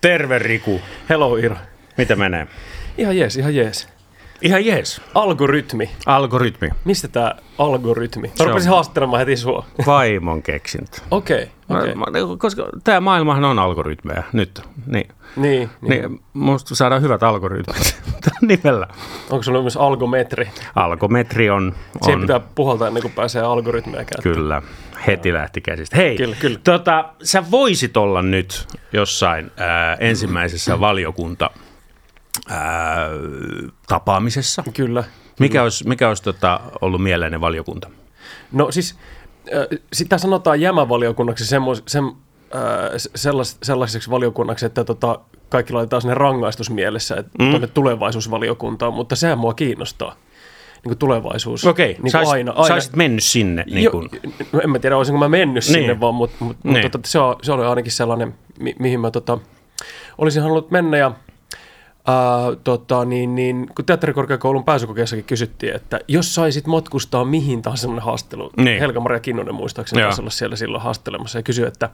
Terve Riku. Hello Iro. Mitä menee? Ihan jees, ihan jees. Ihan jees. Algoritmi. Algoritmi. Mistä tämä algoritmi? Mä rupesin haastattelemaan heti sua. Vaimon keksintö. Okei. Mä- mä- Koska tämä maailmahan on algoritmeja nyt. Niin, Niin, niin. niin musta saadaan hyvät algoritmit nimellä. Onko sulla myös algometri? Algometri on, Siihen on pitää puhaltaa ennen kuin pääsee algoritmeja käyttämään. kyllä, heti lähti käsistä. Hei, Kyllä, kyllä. Tota, sä voisit olla nyt jossain ää, ensimmäisessä valiokunta ää, tapaamisessa. Kyllä. Mikä olisi, mikä olisi tota, ollut mieleinen valiokunta? No siis, äh, sitä sanotaan jämävaliokunnaksi semmos, sem, äh, sellaiseksi valiokunnaksi, että tota, kaikki laitetaan sinne rangaistusmielessä että mm. tuonne tulevaisuusvaliokuntaan, mutta sehän mua kiinnostaa. Niin kuin tulevaisuus. Okei, niin kuin aina, aina. sä olisit mennyt sinne. Niin Jo, kuin, no en mä tiedä, olisinko mä mennyt Niin. sinne vaan, mutta mut, mut, Niin. tota, se, on, se oli ainakin sellainen, mi- mihin mä tota, olisin halunnut mennä ja ää, tota, niin, niin, kun teatterikorkeakoulun pääsykokeessakin kysyttiin, että jos saisit matkustaa mihin tahansa semmoinen haastelu, Niin. Helga-Maria Kinnunen muistaakseni taisi olla siellä silloin haastelemassa ja kysyi, että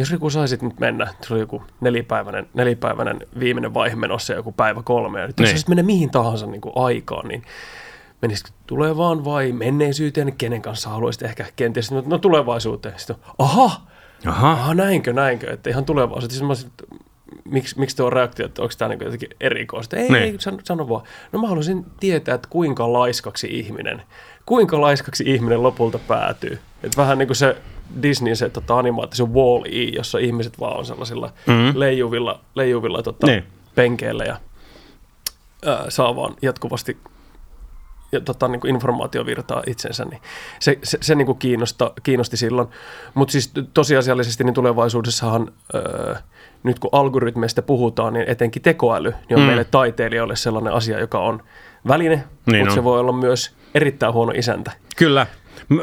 jos Riku saisit nyt mennä, se oli joku nelipäiväinen, nelipäiväinen viimeinen vaihe menossa, joku päivä kolme, ja nyt jos Niin. saisit mennä mihin tahansa niin kuin aikaan, niin menisikö tulevaan vai menneisyyteen, kenen kanssa haluaisit ehkä kenties, no, no tulevaisuuteen. Sitten, aha, aha, aha, näinkö, näinkö, että ihan tulevaisuuteen. Sitten mä miksi, miksi tuo reaktio, että onko tämä niin jotenkin erikoista? Ei, Niin. ei sano, sano vaan. No mä haluaisin tietää, että kuinka laiskaksi ihminen, kuinka laiskaksi ihminen lopulta päätyy. Että vähän niin kuin se Disney se tota, animaatio, Wall-E, jossa ihmiset vaan on sellaisilla mm. leijuvilla, leijuvilla tota, Niin. penkeillä ja ää, saa vaan jatkuvasti ja, tota, niin kuin informaatiovirtaa itsensä, niin se, se, se niin kuin kiinnosta, kiinnosti silloin. Mutta siis tosiasiallisesti niin tulevaisuudessahan, öö, nyt kun algoritmeista puhutaan, niin etenkin tekoäly niin on mm. meille taiteilijoille sellainen asia, joka on väline, Niin mutta se voi olla myös erittäin huono isäntä. Kyllä.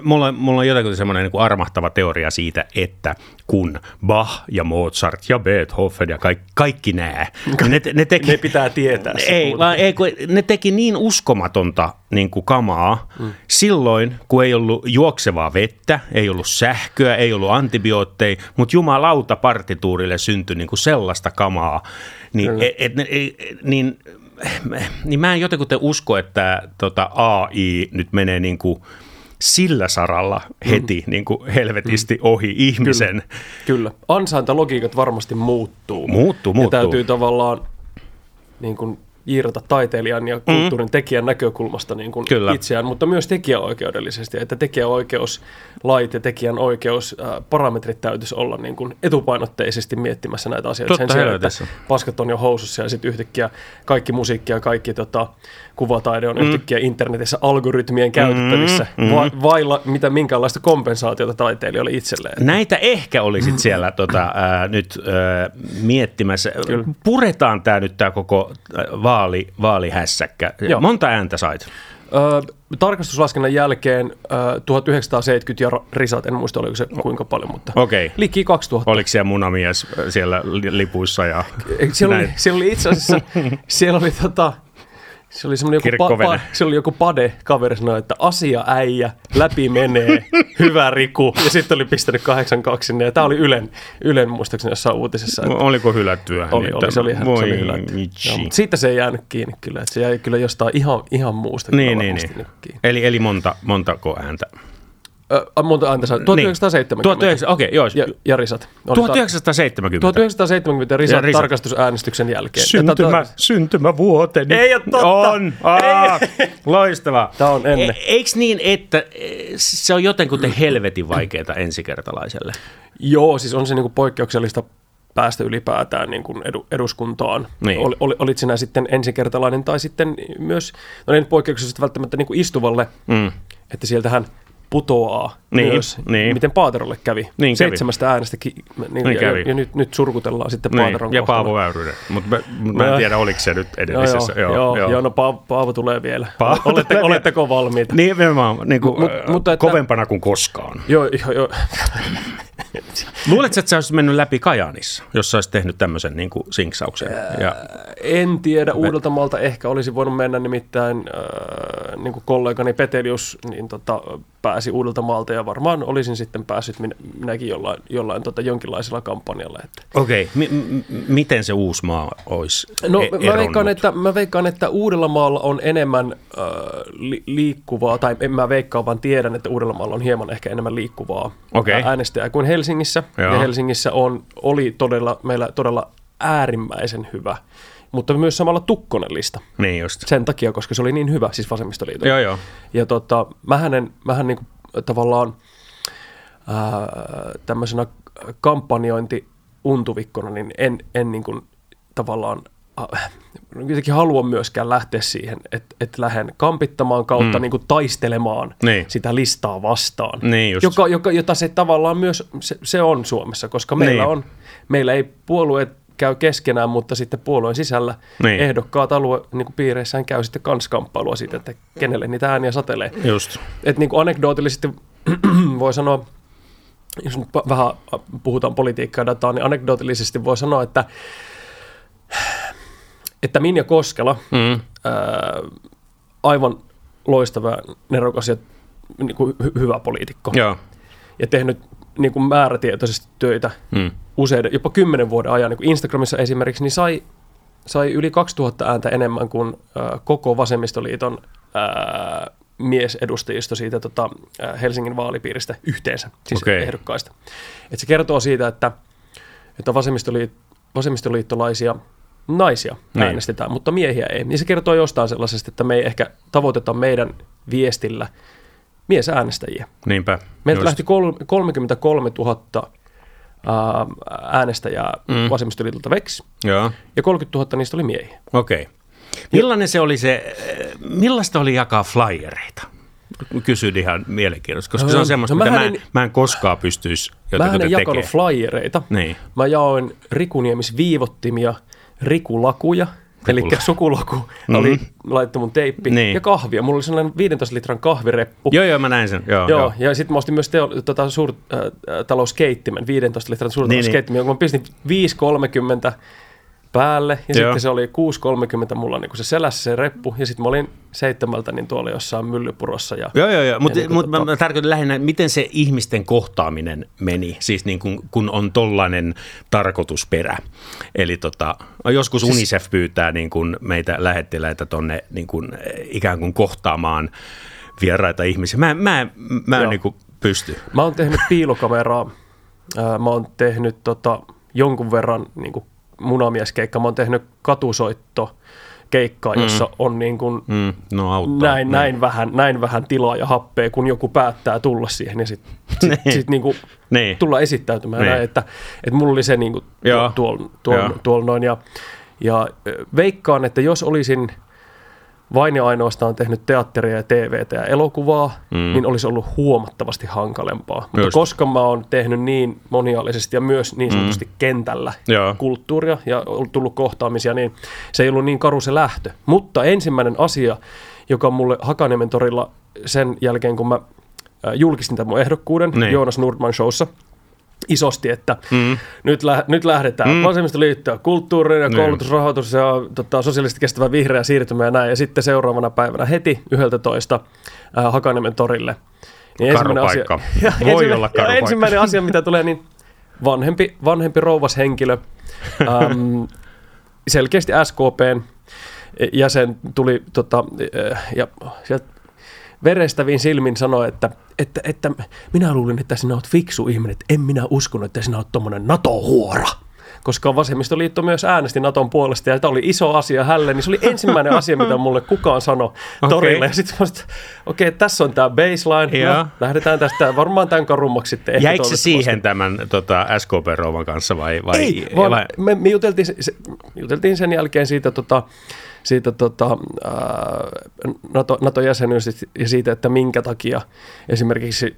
Mulla, mulla on jotenkin semmoinen niin kuin armahtava teoria siitä, että kun Bach ja Mozart ja Beethoven ja kaikki, kaikki nämä, ne, ne teki... Ne pitää tietää Ei, vaan ei, kun ne teki niin uskomatonta niin kuin kamaa mm. silloin, kun ei ollut juoksevaa vettä, ei ollut sähköä, ei ollut antibiootteja, mutta jumalauta partituurille syntyi niin kuin sellaista kamaa. Niin, et, et, ne- ei- niin, niin mä en jotenkin usko, että tota AI nyt menee niin kuin sillä saralla heti niin kuin helvetisti ohi ihmisen. Kyllä. Ansaintalogiikat varmasti muuttuu. Muuttuu, Ja muuttuu. täytyy tavallaan niin kuin jiirata taiteilijan ja kulttuurin tekijän näkökulmasta niin kuin Mm. Kyllä. itseään, mutta myös tekijäoikeudellisesti, että tekijäoikeuslait ja tekijän oikeus, äh, parametrit täytyisi olla niin kuin etupainotteisesti miettimässä näitä asioita. Totta Sen sijaan, että paskat on jo housussa ja sitten yhtäkkiä kaikki musiikki ja kaikki tota, kuvataide on mm. yhtäkkiä internetissä algoritmien käytettävissä, mm, va- vailla mitä minkäänlaista kompensaatiota taiteilijoille itselleen. Näitä ehkä olisit siellä tota, ää, nyt ää, miettimässä. Kyllä. Puretaan tämä nyt tämä koko ää, vaali, vaalihässäkkä. Joo. Monta ääntä sait? Öö, tarkastuslaskennan jälkeen öö, 1970 ja risat, en muista oliko se kuinka paljon, mutta Okei. liki 2000. Oliko siellä munamies siellä li- lipuissa? Ja Siellä oli, siellä oli itse asiassa, siellä oli tota, se oli joku, pa, pa, se oli joku pade, kaveri sanoi, että asia äijä, läpi menee, hyvä Riku, ja sitten oli pistänyt 82 sinne, ja tämä oli Ylen, Ylen muistaakseni jossain uutisessa, että Oliko hylättyä? oli, oli, se oli ihan, se oli hylätty. Joo, mutta siitä se ei jäänyt kiinni kyllä, että se jäi kyllä jostain ihan, ihan muusta. Niin, niin, niin. Eli, eli monta, montako ääntä? Ö, monta sai? 1970. 19, okei, joo. Ja, ja risat. Oli 1970. 1970 risat, Ja risat. tarkastusäänestyksen jälkeen. Ja Syntymä, tota- syntymävuoteni. Ei oo totta. On. Aa, loistavaa. Tää on ennen. E, eiks niin, että e, se on jotenkin helvetin vaikeaa ensikertalaiselle? Joo, siis on se niinku poikkeuksellista päästä ylipäätään niin kuin edu, eduskuntaan. Niin. Ol, ol, olit sinä sitten ensikertalainen tai sitten myös, no ei nyt poikkeuksellisesti välttämättä niin kuin istuvalle, Mm. että sieltähän putoaa Niin, myös, niin. miten Paaterolle kävi. Niin kävi. Seitsemästä äänestäkin, niin, Niin ja, kävi. ja, nyt, nyt surkutellaan sitten Niin, Paateron ja. Paavo Väyrynen, mutta mä, mut mä en No. tiedä, oliko se nyt Joo, edellisessä. joo, joo, joo, joo, no Paavo, Paavo tulee vielä. Paavo Olette, tulee vielä. oletteko valmiita? Niin, nimenomaan, niin kuin, Mut- Mut, mutta että- kovempana kuin koskaan. Joo, joo, joo. Luuletko, että sä olisit mennyt läpi Kajaanissa, jos sä olisit tehnyt tämmöisen niin kuin sinksauksen? Ja, En tiedä, Uudeltamaalta ehkä olisi voinut mennä nimittäin äh, niin kuin kollegani Petelius niin tota, pääsi uudelta maalta ja varmaan olisin sitten päässyt minä, minäkin jollain, jollain tota, jonkinlaisella kampanjalla. Että. Okei, okay. M- m- miten se uusi maa olisi No e- mä veikkaan, että, mä veikkaan, että Uudellamaalla on enemmän äh, li- liikkuvaa, tai en mä veikkaa, vaan tiedän, että Uudellamaalla on hieman ehkä enemmän liikkuvaa ää- äänestäjää kuin Helsingissä. Joo. Ja Helsingissä on, oli todella, meillä todella äärimmäisen hyvä, mutta myös samalla tukkonen lista. Niin just. Sen takia, koska se oli niin hyvä, siis vasemmistoliiton. Joo, joo. Ja tota, mähän, en, mähän niin kuin, tavallaan ää, tämmöisenä kampanjointi untuvikkona, niin en, en niin kuin, tavallaan äh, jotenkin halua myöskään lähteä siihen, että, että lähden kampittamaan kautta mm. niin kuin taistelemaan Niin. sitä listaa vastaan, Niin just. joka, joka, jota se tavallaan myös se, se on Suomessa, koska meillä, Niin. on, meillä ei puolueet käy keskenään, mutta sitten puolueen sisällä Niin. ehdokkaat alue niin kuin piireissään käy sitten kans kamppailua siitä, että kenelle niitä ääniä satelee. Just. Että niin kuin anekdootillisesti voi sanoa, jos nyt vähän puhutaan politiikkaa dataa, niin anekdootillisesti voi sanoa, että, että Minja Koskela, Mm. ää, aivan loistava, nerokas ja niin kuin hy- hyvä poliitikko, Joo. ja tehnyt niin kuin määrätietoisesti töitä Mm. useiden, jopa kymmenen vuoden ajan, niin kuin Instagramissa esimerkiksi, niin sai, sai yli 2000 ääntä enemmän kuin äh, koko vasemmistoliiton äh, miesedustajisto siitä tota, äh, Helsingin vaalipiiristä yhteensä, siis okay. ehdokkaista. Et se kertoo siitä, että, että vasemmistoliit, vasemmistoliittolaisia naisia Niin. äänestetään, mutta miehiä ei. Niin se kertoo jostain sellaisesta, että me ei ehkä tavoiteta meidän viestillä miesäänestäjiä. Niinpä. Meiltä Just. lähti kol- 33 000 ää, äänestäjää Mm. mm. vasemmistoliitolta veksi, Joo. ja 30 000 niistä oli miehiä. Okei. Okay. Millainen se oli se, eh, millaista oli jakaa flyereita? Kysyn ihan mielenkiintoista, koska se No, on semmoista, no mitä mä en, en- mä en koskaan pystyisi Mä jotenkin en jakanut tekemään. flyereita. Niin. Mä jaoin Rikuniemis viivottimia, Rikulakuja, eli sukulaku Mhm. oli laittu mun teippi, Niin. ja kahvia. Mulla oli sellainen 15 litran kahvireppu. Joo, joo, mä näin sen. Joo, Joo, joo. ja sitten mä ostin myös teo, tota, suurtalouskeittimen, 15 litran suurtalouskeittimen, jonka mä pistin 5,30 päälle, ja Joo. sitten se oli 6,30 mulla niin se selässä se reppu, ja sitten mä olin seitsemältä niin tuolla jossain myllypurossa. Ja, Joo, joo, joo. mutta niin mut tota- mä tarkoitan lähinnä, miten se ihmisten kohtaaminen meni, siis niin kun, kun on tollainen tarkoitusperä. Eli tota, joskus Siis- UNICEF pyytää niin kun meitä lähettiläitä tonne niin kun, eh, ikään kuin kohtaamaan vieraita ihmisiä. Mä, mä, mä en niin pysty. Mä oon tehnyt piilokameraa, mä oon tehnyt tota, jonkun verran niin kuin munamieskeikka, mä oon tehnyt katusoitto keikkaa, jossa on niin kuin Mm, no auttaa. näin, näin, vähän, näin vähän tilaa ja happea, kun joku päättää tulla siihen ja sitten sit, Niin. sit niinku Niin. tulla esittäytymään. Niin. Näin, että, että mulla oli se niinku Joo. tuolla tuol, tuol, tuol noin. Ja, ja veikkaan, että jos olisin vain ja ainoastaan tehnyt teatteria ja TVtä ja elokuvaa, Mm. mm. niin olisi ollut huomattavasti hankalempaa. Mutta Just. koska mä oon tehnyt niin moniaalisesti ja myös niin sanotusti mm. kentällä Joo. kulttuuria ja on tullut kohtaamisia, niin se ei ollut niin karu se lähtö. Mutta ensimmäinen asia, joka mulle Hakaniemen torilla sen jälkeen, kun mä äh, julkistin tämän mun ehdokkuuden Niin. Joonas Nordman showssa, isosti, että Mm. nyt, lä- nyt lähdetään. Mm. Mm. Vasemmistoliitto, kulttuuri ja Niin. koulutusrahoitus ja tota, sosiaalisesti kestävä vihreä siirtymä ja näin. Ja sitten seuraavana päivänä heti 11 äh, Hakaniemen torille. Niin ensimmäinen asia, ja Voi ensimmäinen- olla ja ensimmäinen asia, mitä tulee, niin vanhempi, vanhempi rouvas henkilö, ähm, selkeästi SKPn jäsen tuli tota, äh, ja sieltä verestäviin silmin sanoi, että, että, että minä luulin, että sinä olet fiksu ihminen, että en minä uskonut, että sinä olet tuommoinen NATO-huora. Koska vasemmistoliitto myös äänesti Naton puolesta ja tämä oli iso asia hälle, niin se oli ensimmäinen asia, mitä mulle kukaan sanoi Okei. torille. Ja sitten mä okei, tässä on tämä baseline, Joo. no, lähdetään tästä varmaan tämän karummaksi sitten. ehkä Jäikö se siihen tämän tota, SKP-rouvan kanssa vai? vai Ei, vaan vai? me, me juteltiin, se, juteltiin sen jälkeen siitä, tota, siitä tota, NATO, NATO-jäsenyydestä ja siitä, että minkä takia esimerkiksi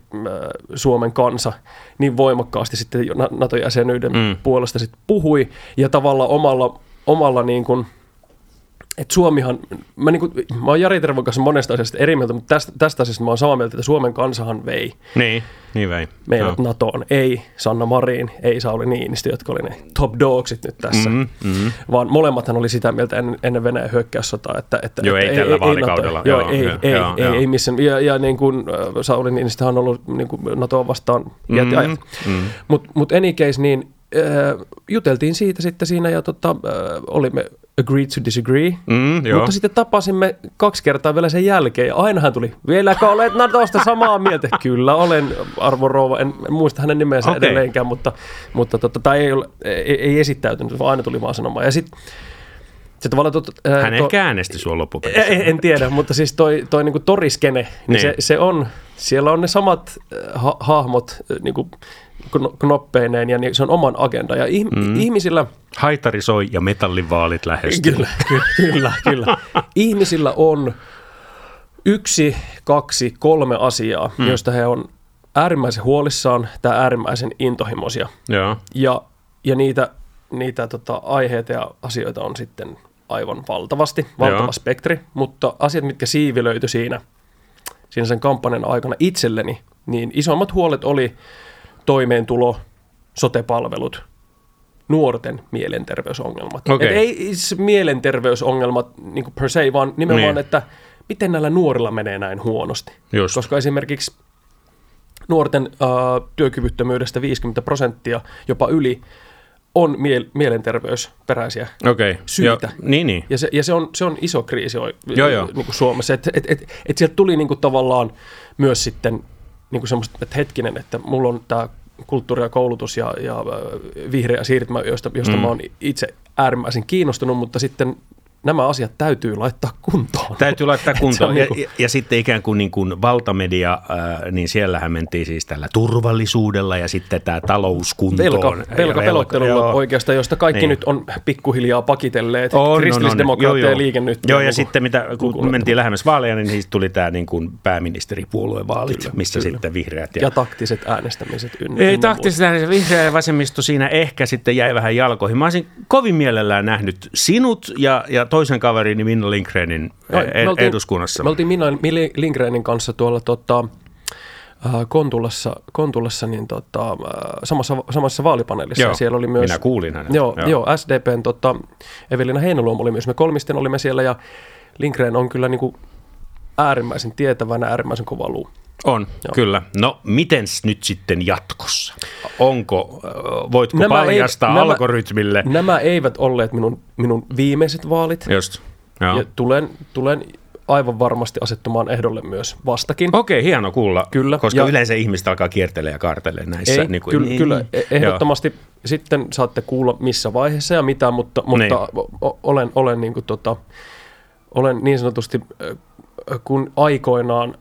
Suomen kansa niin voimakkaasti sitten NATO-jäsenyyden Mm. mm. puolesta sitten puhui ja tavallaan omalla, omalla niin kuin, että Suomihan, mä, niin kuin, mä oon Jari Tervon kanssa monesta asiasta eri mieltä, mutta tästä, tästä asiasta mä oon samaa mieltä, että Suomen kansahan vei Niin, niin vei. meidät no. NATOon. Ei Sanna Marin, ei Sauli Niinistö, jotka oli ne top dogsit nyt tässä, Mm, mm. vaan molemmathan oli sitä mieltä ennen, ennen Venäjän hyökkäyssotaa, että, että Joo, että ei tällä vaalikaudella. NATO, joo, Joo, ei, joo, ei, joo, ei, joo. ei missään. Ja, ja niin kuin äh, Sauli Niinistö on ollut niin kuin NATOa vastaan iät ja ajat. mm. Mutta mut any case, niin juteltiin siitä sitten siinä ja tota, äh, olimme agreed to disagree. Mm, joo. Mutta sitten tapasimme kaksi kertaa vielä sen jälkeen ja ainahan tuli, vieläkö olet Natosta samaa mieltä? Kyllä olen, arvon rouva, en, en muista hänen nimensä okay. edelleenkään, mutta, mutta tota, tai ei, ole, ei, ei esittäytynyt, vaan aina tuli vaan sanomaan. Ja sitten se tavallaan... Tot, ää, Hän to- ehkä äänesti sua loppupeleissä. en, en tiedä, mutta siis toi, toi niinku toriskene, niin, Niin. Se, se on, siellä on ne samat ha- hahmot niinku knoppeineen ja niin, se on oman agenda. Ja ih- mm. ihmisillä, Haitari soi ja metallivaalit lähestyy. kyllä, ky- kyllä, kyllä, ihmisillä on yksi, kaksi, kolme asiaa, mm. joista he on äärimmäisen huolissaan tai äärimmäisen intohimoisia. Joo. Ja, ja niitä, niitä tota, aiheita ja asioita on sitten aivan valtavasti, valtava Joo. spektri, mutta asiat, mitkä siivilöity siinä, siinä sen kampanjan aikana itselleni, niin isommat huolet oli toimeentulo, sotepalvelut, nuorten mielenterveysongelmat. Okei. Et ei se mielenterveysongelmat niin per se, vaan nimenomaan, Niin. että miten näillä nuorilla menee näin huonosti. Just. Koska esimerkiksi nuorten äh, työkyvyttömyydestä 50 prosenttia, jopa yli, on miel- mielenterveysperäisiä Okei. syitä. Joo, Niin, niin. Ja se, ja se, on, se on iso kriisi oi- Joo, joo. Niin kuin Suomessa. Että et, et, et sieltä tuli niin kuin tavallaan myös sitten niin kuin semmoista, että hetkinen, että mulla on tämä kulttuuri ja koulutus ja, ja vihreä siirtymä, josta, josta mm. mä oon itse äärimmäisen kiinnostunut, mutta sitten nämä asiat täytyy laittaa kuntoon. Täytyy laittaa kuntoon. on Ja, niinku- ja, ja sitten ikään kuin, niin kuin valtamedia, ää, niin siellähän mentiin siis tällä turvallisuudella ja sitten tämä talouskuntoon. Velka, velkapelottelulla joo. oikeastaan, josta kaikki Niin. nyt on pikkuhiljaa pakitelleet. On. Kristillisdemokraatteja Joo, ja joo. liike nyt. Joo, on ja niinku sitten mitä, kun lukuun mentiin lähemmäs vaaleja, niin siis tuli tämä niin kuin pääministeripuoluevaalit, Kyllä, missä kyllä. sitten vihreät ja, ja, taktiset äänestämiset. Ynnä, ei ynnä taktisesti äänestä, vihreä ja vasemmisto siinä ehkä sitten jäi vähän jalkoihin. Mä olisin kovin mielellään nähnyt sinut ja, ja toisen kaverini Minna Lindgrenin Joo, e- me oltiin- eduskunnassa. Me oltiin Minna Lindgrenin kanssa tuolla tota, äh, Kontulassa, Kontulassa niin tota, äh, samassa, samassa vaalipaneelissa. Joo, siellä oli myös, minä kuulin hänet. Joo, Joo. joo. SDPn tota, Evelina Heinoluoma oli myös. Me kolmisten olimme siellä ja Lindgren on kyllä niin kuin äärimmäisen tietävänä, äärimmäisen kova luu. On, Joo. kyllä. No, miten's nyt sitten jatkossa? Onko, voitko Nämä paljastaa ei- nämä- algoritmille? Nämä eivät olleet minun, minun viimeiset vaalit. Just, joo. Ja tulen, tulen aivan varmasti asettumaan ehdolle myös vastakin. Okei, hieno kuulla, Kyllä, koska ja- yleensä ihmiset alkaa kiertelee ja kaartelee näissä. Ei, niin kuin, kyllä, niin, kyllä niin. e- ehdottomasti sitten saatte kuulla missä vaiheessa ja mitä, mutta, mutta Niin. olen, olen, niin kuin tota, olen niin sanotusti, kun aikoinaan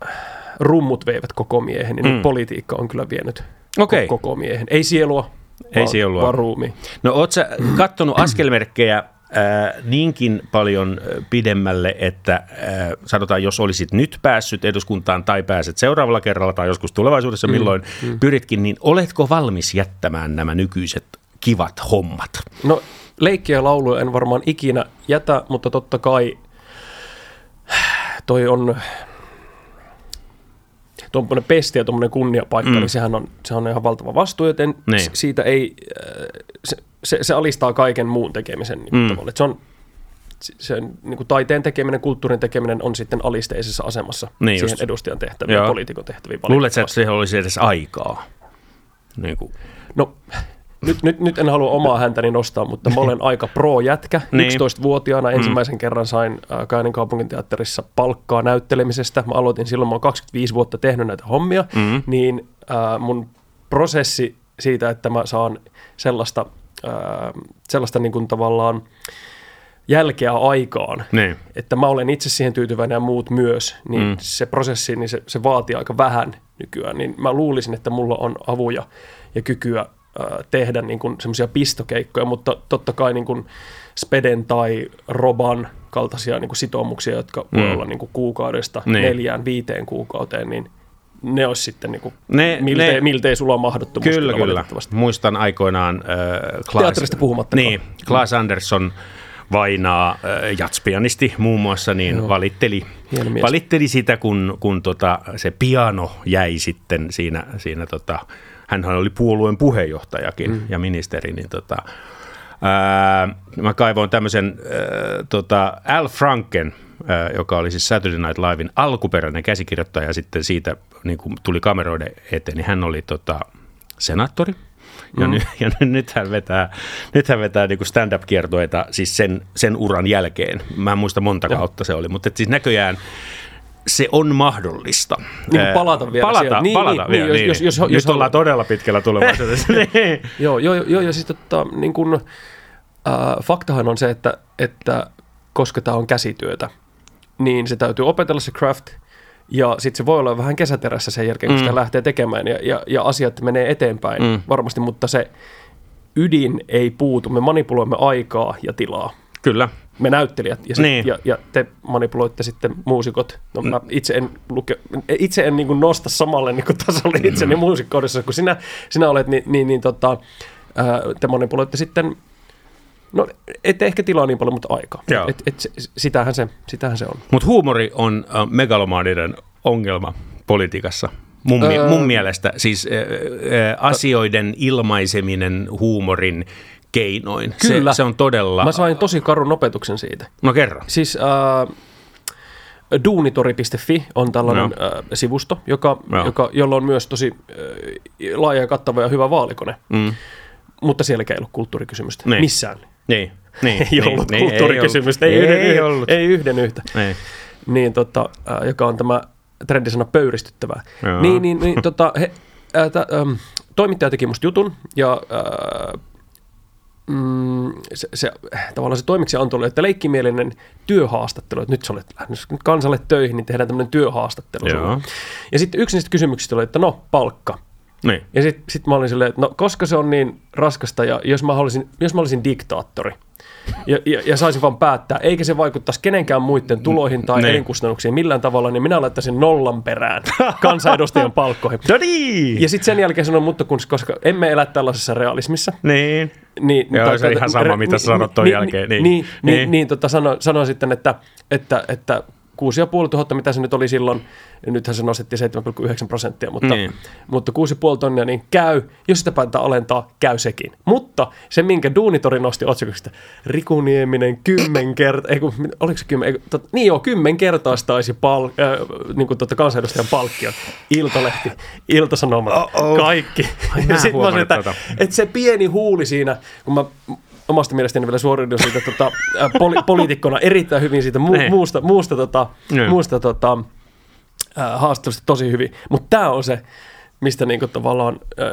rummut veivät koko miehen, niin Mm. politiikka on kyllä vienyt ko- koko miehen. Ei sielua, Ei vaan, sielua. vaan ruumi. No oot sä kattonut askelmerkkejä ää, niinkin paljon ä, pidemmälle, että ää, sanotaan, jos olisit nyt päässyt eduskuntaan tai pääset seuraavalla kerralla tai joskus tulevaisuudessa, Mm, milloin pyritkin, niin oletko valmis jättämään nämä nykyiset kivat hommat? No leikkiä ja lauluja en varmaan ikinä jätä, mutta totta kai toi on tuommoinen pesti ja tuommoinen kunniapaikka, Mm. niin sehän on, se on ihan valtava vastuu, joten Niin. siitä ei, äh, se, se, se alistaa kaiken muun tekemisen niin Mm. tavallaan. Et Se on se- niin kuin taiteen tekeminen, kulttuurin tekeminen on sitten alisteisessa asemassa Niin siihen just. edustajan tehtäviin ja poliitikon tehtäviin. Luuletko, että siihen olisi edes aikaa? Niin kuin. No, nyt, nyt, nyt en halua omaa häntäni nostaa, mutta mä olen aika pro-jätkä. Niin. 11-vuotiaana ensimmäisen kerran sain äh, Kaanin kaupunginteatterissa palkkaa näyttelemisestä. Mä aloitin silloin, mä oon 25 vuotta tehnyt näitä hommia, Mm. niin äh, mun prosessi siitä, että mä saan sellaista, äh, sellaista niin kuin tavallaan jälkeä aikaan, Niin. että mä olen itse siihen tyytyväinen ja muut myös, niin Mm. mm. se prosessi, niin se, se vaatii aika vähän nykyään. Niin mä luulisin, että mulla on avuja ja kykyä tehdä niin semmoisia pistokeikkoja, mutta totta kai niin kuin Speden tai Roban kaltaisia niin kuin sitoumuksia, jotka voi Mm. olla niin kuin kuukaudesta Niin. neljään, viiteen kuukauteen, niin ne olisi sitten niin kuin Ne- miltei, ne- miltei sulla mahdottomuus. Kyllä, kyllä. Muistan aikoinaan äh, Klaas, Teatterista puhumattakaan. Niin, Klaas Andersson Vainaa, äh, jatspianisti muun muassa, niin Joo. valitteli, valitteli sitä, kun, kun tota, se piano jäi sitten siinä, siinä tota, hänhän oli puolueen puheenjohtajakin mm. ja ministeri, niin tota, ää, mä kaivoin tämmöisen ää, tota, Al Franken, ää, joka oli siis Saturday Night Livein alkuperäinen käsikirjoittaja ja sitten siitä niin kun tuli kameroiden eteen, niin hän oli tota, senaattori. Ja, mm. nyt, ja nyt hän vetää, nyt hän vetää niin stand-up-kiertoita siis sen, sen uran jälkeen. Mä en muista monta kautta se oli, mutta et siis näköjään se on mahdollista. Niin kuin palata vielä palata. Niin, palata niin, vielä, niin, niin. jos- jos- Nyt jos ollaan haluaa. todella pitkällä tulevaisuudessa. Niin. Joo, joo, joo, ja siis tota, niin kun, äh, faktahan on se, että, että koska tämä on käsityötä, niin se täytyy opetella se craft, ja sitten se voi olla vähän kesäterässä sen jälkeen, kun Mm. sitä lähtee tekemään, ja, ja, ja asiat menee eteenpäin Mm. varmasti, mutta se ydin ei puutu. Me manipuloimme aikaa ja tilaa. Kyllä. Me näyttelijät ja, sit, Niin. ja, ja te manipuloitte sitten muusikot. No, mä itse en, luke, itse en niin nosta samalle niin tasolle itseni mm. muusikkoudessa, kun sinä, sinä olet, niin, niin, niin tota, ää, te manipuloitte sitten, no ette ehkä tilaa niin paljon, mutta aikaa. Et, et, sitähän, se, sitähän se on. Mutta huumori on äh, megalomaaninen ongelma politiikassa. Mun, öö, Öö. mun mielestä siis äh, äh, asioiden ilmaiseminen huumorin keinoin. Kyllä. Se, se on todella... Mä sain tosi karun opetuksen siitä. No kerro. Siis äh, duunitori.fi on tällainen Joo. äh, sivusto, joka, Joo. joka, jolla on myös tosi äh, laaja ja kattava ja hyvä vaalikone. Mm. Mutta sielläkään ei ollut kulttuurikysymystä. Niin. Missään. Niin. Niin, Ei niin, ollut niin, kulttuurikysymystä. Ei, Ei, yhden, ei ollut. ei yhden yhtä. Ei. Niin, tota, äh, joka on tämä trendisana pöyristyttävää. Joo. Niin, niin, niin tota, he, äh, tä, ähm, toimittaja teki musta jutun ja äh, mm, se, se, tavallaan se toimiksianto oli, että leikkimielinen työhaastattelu, että nyt sä olet lähdössä kansalle töihin, niin tehdään tämmöinen työhaastattelu. Joo. Ja sitten yksi niistä kysymyksistä oli, että no, palkka. Niin. Ja sitten sit mä olin silleen, että no koska se on niin raskasta ja jos mä olisin, jos mä olisin diktaattori ja, ja, ja saisin vaan päättää, eikä se vaikuttaisi kenenkään muiden tuloihin tai Niin. elinkustannuksiin millään tavalla, niin minä laittaisin nollan perään kansanedustajan palkkoihin. No niin. Ja sitten sen jälkeen sanoin, mutta kun, koska emme elä tällaisessa realismissa, Niin. niin, Joo, se on ihan sama, mitä sä sanot ton jälkeen, niin. Niin, niin, Niin. niin, niin tota, sano, sanoin sitten, että, että, että 6500, mitä se nyt oli silloin, ja nythän se nostettiin 7,9 prosenttia, mutta, Niin. mutta 6,5 tonnia, niin käy, jos sitä päätetään alentaa, käy sekin. Mutta se, minkä Duunitori nosti otsikoksi, että Riku Nieminen kymmen kertaa, ei kun, oliko se kymmen, ei, tot, niin joo, kymmen kertaistaisi pal, äh, niin kuin tota kansanedustajan palkkion, Iltalehti, Iltasanomat, Oh-oh. kaikki. Ai, mä en Sitten mä sanoin, että, huomannut että se pieni huuli siinä, kun mä omasta mielestäni vielä suoriudun siitä tota, poli, poliitikkona erittäin hyvin siitä mu, Niin. muusta, muusta, tota, Niin. muusta tota, haastattelusta tosi hyvin. Mutta tämä on se, mistä niinku tavallaan ää,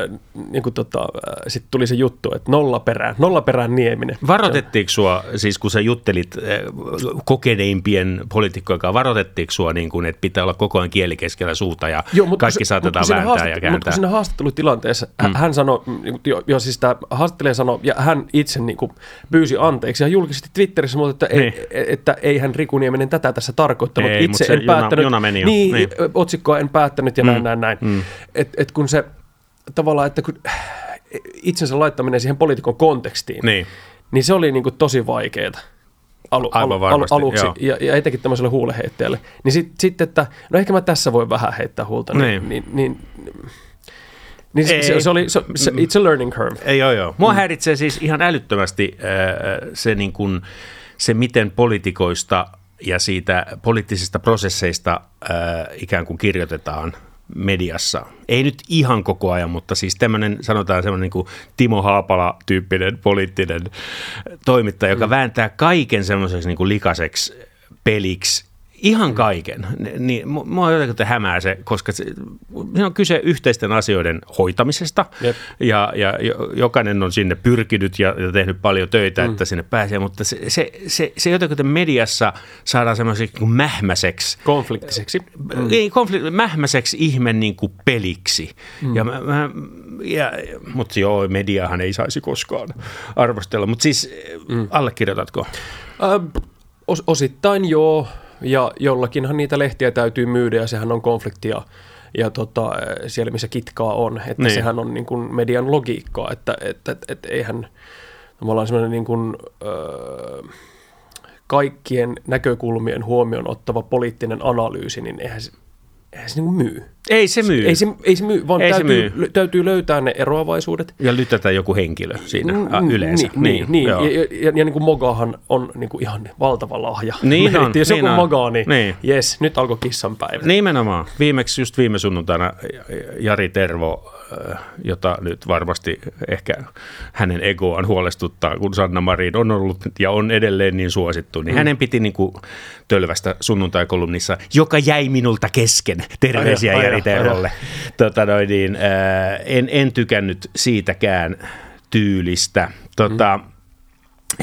niinku tota, ää, sit tuli se juttu, että nolla perään, nolla perään nieminen. Varoitettiinko sua, siis kun sä juttelit eh, kokeneimpien poliitikkojen kanssa, varoitettiinko sua, niin kuin, että pitää olla koko ajan kieli keskellä suuta ja Joo, mutta kaikki kun se- saatetaan mutta kun vääntää ja haastattelu- Mutta kun kääntää? siinä haastattelutilanteessa mm. hän sanoi, mm, jo, jo siis tämä haastattelija sanoi, ja hän itse niin kuin pyysi anteeksi, ja julkisesti Twitterissä, mutta että, Niin. ei, että ei hän Riku Nieminen tätä tässä tarkoittanut. Ei, itse mutta se en juna- päättänyt, juna meni jo, Niin, niin. otsikkoa en päättänyt ja näin, näin, näin. mm. Et, et kun se tavallaan, että kun itsensä laittaminen siihen poliitikon kontekstiin, Niin. niin se oli niin kuin tosi vaikeaa. Alu, Aivan alu, alu, aluksi joo. ja, ja etenkin tämmöiselle huuleheittäjälle. Niin sitten, sit, että no ehkä mä tässä voin vähän heittää huulta. Niin. Niin, niin, niin, niin se, Ei. se, se, oli, se, se, it's a learning curve. Ei, joo, joo. Mua mm. häiritsee siis ihan älyttömästi äh, se, niin kuin, se, miten poliitikoista ja siitä poliittisista prosesseista äh, ikään kuin kirjoitetaan mediassa. Ei nyt ihan koko ajan, mutta siis tämmöinen, sanotaan semmoinen niin kuin Timo Haapala-tyyppinen poliittinen toimittaja, joka mm. vääntää kaiken semmoiseksi niin likaseksi peliksi, Ihan kaiken. Niin, mua jotenkin hämää se, koska se, on kyse yhteisten asioiden hoitamisesta Jep. ja, ja jo- jokainen on sinne pyrkinyt ja, ja tehnyt paljon töitä, mm. että sinne pääsee, mutta se, se, se, se jotenkin mediassa saadaan semmoiseksi niin mähmäiseksi Konfliktiseksi. mm. ei, konflikti, mähmäiseksi ihmen niin kuin peliksi. Mm. Ja mä, mä, ja, mutta joo, mediahan ei saisi koskaan arvostella. Mutta siis mm. allekirjoitatko? Äh, os, osittain joo, ja jollakinhan niitä lehtiä täytyy myydä, ja sehän on konfliktia. Ja tota, siellä, missä kitkaa on, että Niin. sehän on niin kuin median logiikkaa, että et, et, et eihän tavallaan semmoinen niin kuin, öö, kaikkien näkökulmien huomioon ottava poliittinen analyysi, niin eihän eihän se niin myy. Ei se myy. Ei se, ei se myy, vaan Ei se täytyy, myy. lö- täytyy löytää ne eroavaisuudet. Ja lytätä joku henkilö siinä mm, yleensä. Niin, niin, niin. joo. Ja, ja, ja, ja niin kuin Mogahan on niin kuin ihan valtava lahja. Niin Me on, Jos niin joku on. Mogaa, niin, Niin. jes, nyt alkoi kissan päivä. Nimenomaan. Viimeksi just viime sunnuntaina Jari Tervo, jota nyt varmasti ehkä hänen egoaan huolestuttaa, kun Sanna Marin on ollut ja on edelleen niin suosittu, niin mm. hänen piti niin kuin tölvästä sunnuntai-kolumnissa, joka jäi minulta kesken. Terveisiä Ai ja, Jari Tervolle. Tota noin, niin, äh, en, en tykännyt siitäkään tyylistä. Tota, mm.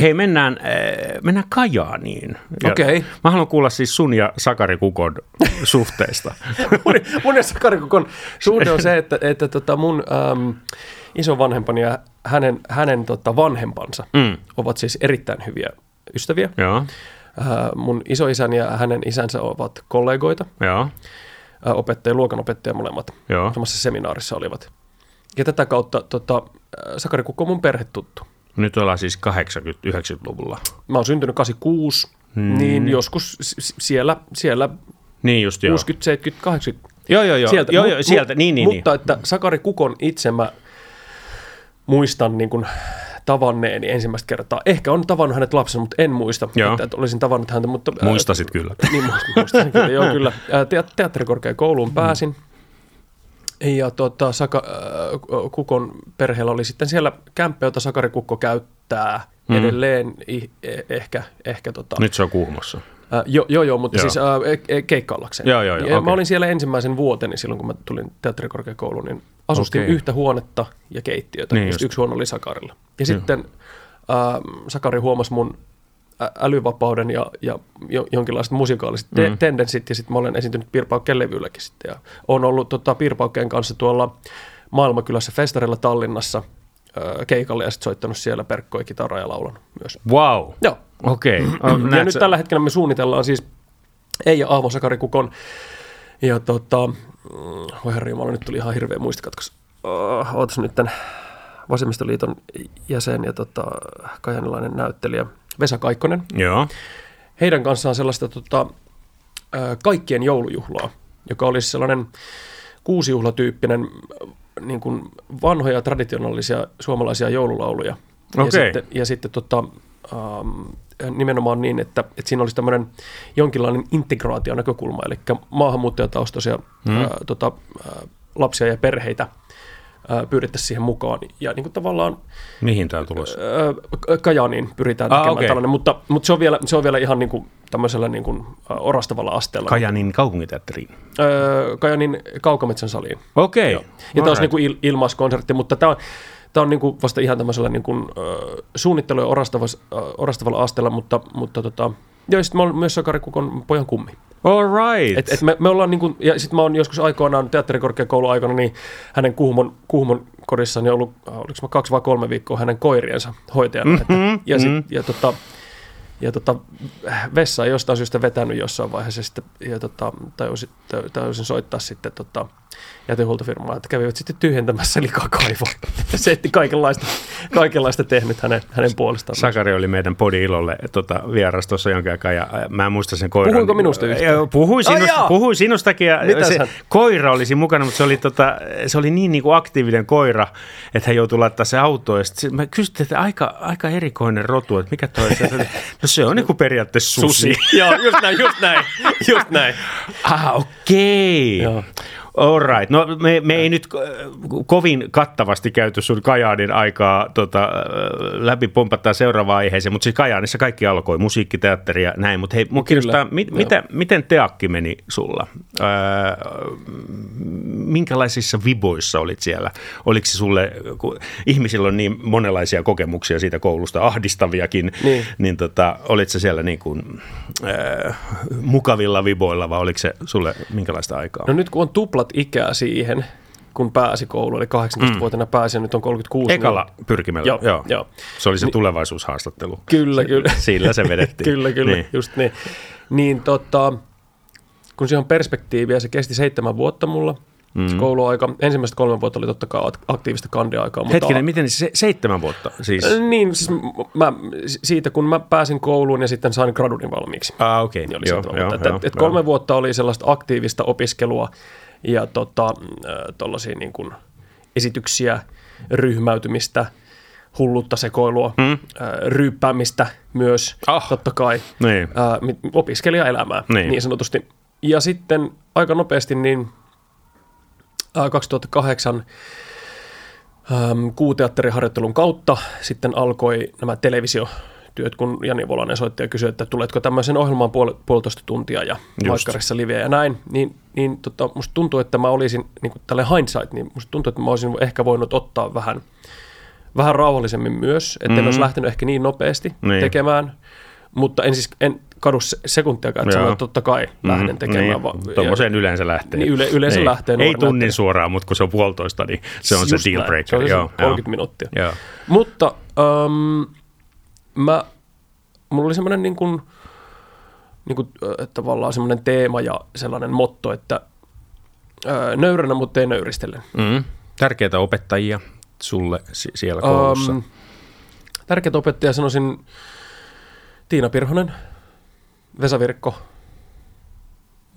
Hei, mennään, äh, mennään Kajaaniin. Ja Okei. Mä haluan kuulla siis sun ja Sakari Kukon suhteesta. mun, mun ja Sakarikukon suhde on se, että, että tota mun äm, isovanhempani ja hänen, hänen tota vanhempansa Mm. ovat siis erittäin hyviä ystäviä. Joo, Äh, mun isoisäni ja hänen isänsä ovat kollegoita, joo, äh, opettaja, luokanopettaja molemmat. joo. Samassa seminaarissa olivat. Ja tätä kautta tota, äh, Sakari Kukko on mun perhetuttu. Nyt ollaan siis 80-90-luvulla. Mä oon syntynyt 86, hmm. niin joskus siellä, siellä Niin just joo. 60, 70, 80. Joo, joo, joo. Sieltä, joo, joo sieltä. mut- niin, niin, Mutta että Sakari Kukon itse mä muistan niin kuin tavanneeni ensimmäistä kertaa. Ehkä on tavannut hänet lapsena, mutta en muista, Joo. että, että olisin tavannut häntä. Mutta, niin. Muistasit kyllä. Niin, muistin kyllä, joo kyllä. Ää, Te- teatterikorkeakouluun pääsin. Ja tuota, Saka, äh, Kukon perheellä oli sitten siellä kämppä, jota Sakari Kukko käyttää Mm. edelleen i- e- ehkä, ehkä tota, Nyt se on kuhmossa. Äh, joo, joo, joo, mutta Joo. joo. siis äh, e- e- keikkaillakseen. Joo, joo, joo, ja okei. Mä olin siellä ensimmäisen vuoteni silloin, kun mä tulin teatterikorkeakouluun, niin asustin Okei. yhtä huonetta ja keittiötä. Niin just. yksi huone oli Sakarilla. Ja sitten äh, Sakari huomasi mun älyvapauden ja, ja jo, jonkinlaiset musikaaliset te- Mm. tendenssit, ja sitten mä olen esiintynyt Piirpaukkeen levyylläkin sitten. Ja olen ollut tota, Piirpaukkeen kanssa tuolla Maailmakylässä festarilla Tallinnassa äh, keikalla ja sitten soittanut siellä perkkoja, kitaraa ja laulanut myös. Wow. Joo. Okei. Okay. Ja nyt tällä hetkellä me suunnitellaan siis Eija Aavo Sakari Kukon ja tota, mm, voi herra Jumala, nyt tuli ihan hirveä muistikatkos. Uh, ootas nyt tämän Vasemmistoliiton jäsen ja tota, kajanilainen näyttelijä Vesa Kaikkonen. Joo. Heidän kanssaan sellaista tota, kaikkien joulujuhlaa, joka olisi sellainen kuusijuhlatyyppinen niin kuin vanhoja traditionaalisia suomalaisia joululauluja. Ja Okei. sitten, ja sitten tota, ähm, nimenomaan niin, että, että siinä olisi tämmöinen jonkinlainen integraationäkökulma, eli maahanmuuttajataustaisia Hmm. mm. ää, tota, lapsia ja perheitä pyydettäisiin siihen mukaan. Ja niin kuin tavallaan Mihin tämä on tulossa? Ö, K- Kajaaniin pyritään Ah, tekemään okei. tällainen, mutta, mutta se, on vielä, se on vielä ihan niin kuin tämmöisellä niin kuin orastavalla asteella. Kajanin kaupunginteatteriin. Ö, Kajanin Kaukametsän saliin. Okei. Ja tämä olisi niin kuin il, ilmaiskonsertti, mutta tämä on, tämä on niin kuin vasta ihan tämmöisellä niin kuin, suunnittelu- ja orastavas, ö, orastavalla asteella, mutta, mutta tota, ja sitten mä olen myös Sakari Kukon pojan kummi. All right. Et, et me, me ollaan niin kuin, ja sitten mä oon joskus aikoinaan teatterikorkeakoulun aikana, niin hänen Kuhmon, Kuhmon kodissani ollut, äh, oliko mä kaksi vai kolme viikkoa hänen koiriensa hoitajana. Mhm, että, ja, sit, mhm. ja, tota, ja tota, Vessa ei jostain syystä vetänyt jossain vaiheessa sitten, ja tota, tajusin, tajusin soittaa sitten tota, jätehuoltofirmaa, että kävivät sitten tyhjentämässä likakaivoa. Se etti kaikenlaista, kaikenlaista tehnyt hänen, hänen puolestaan. Sakari oli meidän podi ilolle tota, vieras tuossa jonkin aikaa ja ä, mä en muista sen koiran. Puhuinko minusta yhtään? Puhuin, Ai sinusta, jaa! puhuin sinustakin ja Mitäs se hän- koira olisi mukana, mutta se oli, tota, se oli niin, niin kuin aktiivinen koira, että hän joutui laittaa se autoon. Ja sit se- mä kysyin, että aika, aika erikoinen rotu, että mikä toi se. No se on niin kuin periaatteessa susi. Joo, just näin, just näin, just näin. Ah, okei. Joo. All right. No me, me ei nyt ko- kovin kattavasti käyty sun Kajaanin aikaa tota, äh, läpi pompattaa seuraavaan aiheeseen, mutta siis Kajaanissa kaikki alkoi, musiikki, teatteri ja näin, mutta hei, mun kiinnostaa, mit, mitä, miten teakki meni sulla? Öö, minkälaisissa viboissa olit siellä? Oliko se sulle, kun ihmisillä on niin monenlaisia kokemuksia siitä koulusta, ahdistaviakin, Niin. niin tota, olit se siellä niin kuin, öö, mukavilla viboilla vai oliko se sulle minkälaista aikaa? No nyt kun on tuplat ikää siihen, kun pääsi kouluun, eli 18-vuotiaana pääsi ja nyt on 36. Mm. Ekalla pyrkimällä, Joo, joo. joo. Se oli se tulevaisuushaastattelu. Niin, kyllä, kyllä. Sillä se vedettiin. kyllä, kyllä, Niin. niin. just niin. Niin tota, kun siihen on perspektiiviä, se kesti seitsemän vuotta mulla, Mm. Kouluaika, ensimmäiset kolme vuotta oli totta kai aktiivista kandiaikaa. Mutta Hetkinen, miten se seitsemän vuotta siis? Niin, siis mä, siitä kun mä pääsin kouluun ja sitten sain gradunin valmiiksi. Ah, okei. Okay. Niin oli joo, joo, joo, et, joo, et kolme joo. vuotta oli sellaista aktiivista opiskelua ja tota, äh, niin kuin esityksiä, ryhmäytymistä, hullutta sekoilua, mm. ryyppäämistä myös, ah, totta kai, niin. äh, opiskelijaelämää niin. niin sanotusti. Ja sitten aika nopeasti niin 2008 ähm, kuuteatteriharjoittelun kautta sitten alkoi nämä televisiotyöt, kun Jani Volanen soitti ja kysyi, että tuletko tämmöisen ohjelmaan puol- puolitoista tuntia ja Maikkarissa liveä ja näin, niin, niin tota, musta tuntuu, että mä olisin, niin kuin tälle hindsight, niin musta tuntuu, että mä olisin ehkä voinut ottaa vähän, vähän rauhallisemmin myös, että mm-hmm. en olisi lähtenyt ehkä niin nopeasti niin. tekemään, mutta en siis en kadu sekuntiakaan, että sanoin, että totta kai mm, lähden tekemään. Niin, va- Tuommoiseen yleensä lähtee. Niin yle, yleensä niin. lähtee. Ei tunnin lähtee. suoraan, mutta kun se on puolitoista, niin se on Just se deal breaker. Se on se joo, 30 joo. minuuttia. Joo. Mutta um, mä, mulla oli semmoinen niin kuin, niin kuin, tavallaan semmoinen teema ja sellainen motto, että nöyränä, mutta ei nöyristellen. Mm. Tärkeitä opettajia sulle siellä koulussa. Um, tärkeitä opettajia sanoisin Tiina Pirhonen, Vesa Virkko,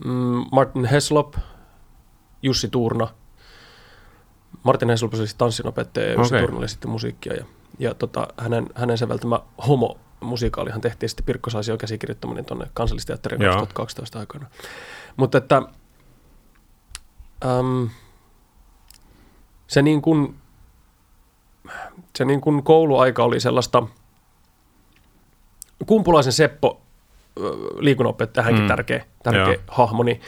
mm, Martin Heslop, Jussi Tuurna. Martin Heslop oli siis tanssinopettaja ja Jussi okay. Tuurna oli sitten musiikkia. Ja, ja tota, hänen, hänen säveltämä homo musikaalihan tehtiin sitten Pirkko Saisio käsikirjoittaminen tuonne kansallisteatterin 2012 aikana. Mutta että äm, se niin kuin, se niin kuin kouluaika oli sellaista, Kumpulaisen Seppo liikunnanopettaja, hänkin mm. tärkeä, tärkeä hahmo, niin,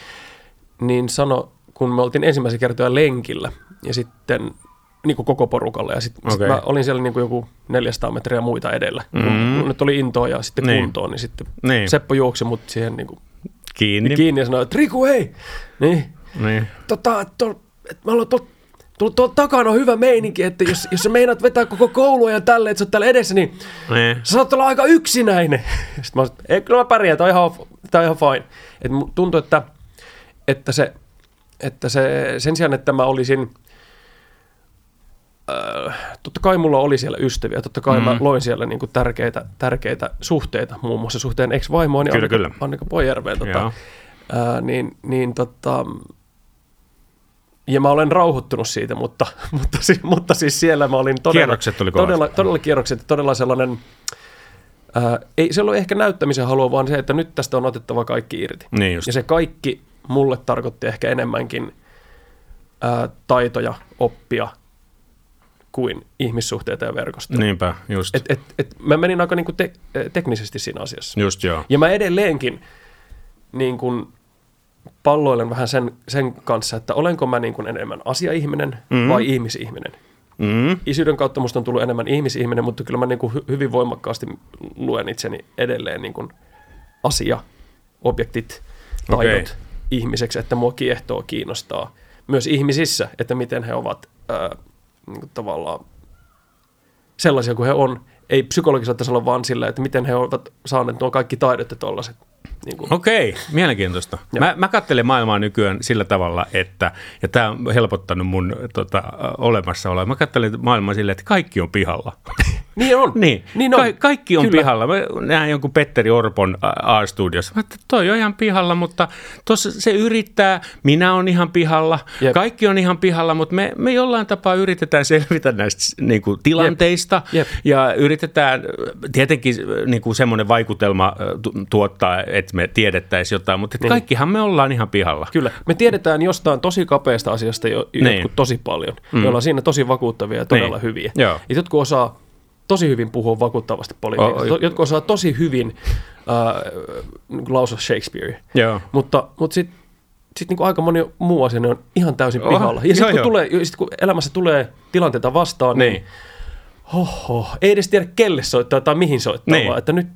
niin sano, kun me oltiin ensimmäisen kertoja lenkillä ja sitten niin kuin koko porukalle. Ja sitten okay. sit mä olin siellä niin kuin joku 400 metriä muita edellä. Mm. Kun nyt oli intoa ja sitten niin. kuntoon, niin sitten niin. Seppo juoksi mut siihen niin kuin kiinni. kiinni ja sanoi, että Riku, hei! Niin. niin. Tota, to, et mä haluan tuolla tuolla takana on hyvä meininki, että jos, jos sä meinaat vetää koko kouluajan tälle, että sä oot täällä edessä, niin ne. sä saat olla aika yksinäinen. Sitten mä sanoin, ei, kyllä mä pärjään, tää on ihan, tää on ihan fine. Et tuntuu, että, että, se, että se, sen sijaan, että mä olisin, äh, totta kai mulla oli siellä ystäviä, totta kai mm. mä loin siellä niinku tärkeitä, tärkeitä suhteita, muun muassa suhteen ex-vaimoani kyllä, Annika, kyllä. Annika Pojärveen, tota, äh, niin, niin tota, ja mä olen rauhoittunut siitä, mutta, mutta, mutta siis siellä mä olin todella... Kierrokset oli todella, todella kierrokset, todella sellainen... Ää, ei se ollut ehkä näyttämisen halua, vaan se, että nyt tästä on otettava kaikki irti. Niin just. Ja se kaikki mulle tarkoitti ehkä enemmänkin ää, taitoja, oppia kuin ihmissuhteita ja verkostoja. Niinpä, just. Et, et, et mä menin aika niinku te- teknisesti siinä asiassa. Just joo. Ja mä edelleenkin niin kuin, palloilen vähän sen, sen kanssa, että olenko mä niin kuin enemmän asiaihminen mm. vai ihmisihminen. Mm. Isyyden kautta musta on tullut enemmän ihmisihminen, mutta kyllä mä niin kuin hyvin voimakkaasti luen itseni edelleen niin kuin asia, objektit, taidot okay. ihmiseksi, että mua kiehtoo, kiinnostaa. Myös ihmisissä, että miten he ovat niin kuin tavallaan sellaisia kuin he on. Ei psykologisella tasolla vaan sillä, että miten he ovat saaneet nuo kaikki taidot ja tollaset niin kuin. Okei, mielenkiintoista. Mä, mä katselen maailmaa nykyään sillä tavalla, että, ja tämä on helpottanut mun tota, olemassaoloa, mä katselen maailmaa sillä, että kaikki on pihalla. Niin on. niin. niin on. Ka- kaikki on Kyllä. pihalla. Mä näen jonkun Petteri Orpon A-studiossa. Mä että toi on ihan pihalla, mutta tuossa se yrittää. Minä on ihan pihalla. Jep. Kaikki on ihan pihalla, mutta me, me jollain tapaa yritetään selvitä näistä niin kuin, tilanteista. Jep. Jep. Ja yritetään tietenkin niin kuin semmoinen vaikutelma tuottaa, että me tiedettäisiin jotain, mutta niin. kaikkihan me ollaan ihan pihalla. Kyllä. Me tiedetään jostain tosi kapeasta asiasta jo, niin. tosi paljon. Mm. Me ollaan siinä tosi vakuuttavia ja todella niin. hyviä. Joo. Ja jotkut osaa tosi hyvin puhua vakuuttavasti politiikasta. Oh, jotkut osaa tosi hyvin äh, lausua Shakespeare. Joo. Mutta, mutta sitten sit niin aika moni muu asia on ihan täysin Oha, pihalla. Ja sitten kun, tulee, sit kun elämässä tulee tilanteita vastaan, niin, niin hoho, ei edes tiedä kelle soittaa tai mihin soittaa, niin. vaan että nyt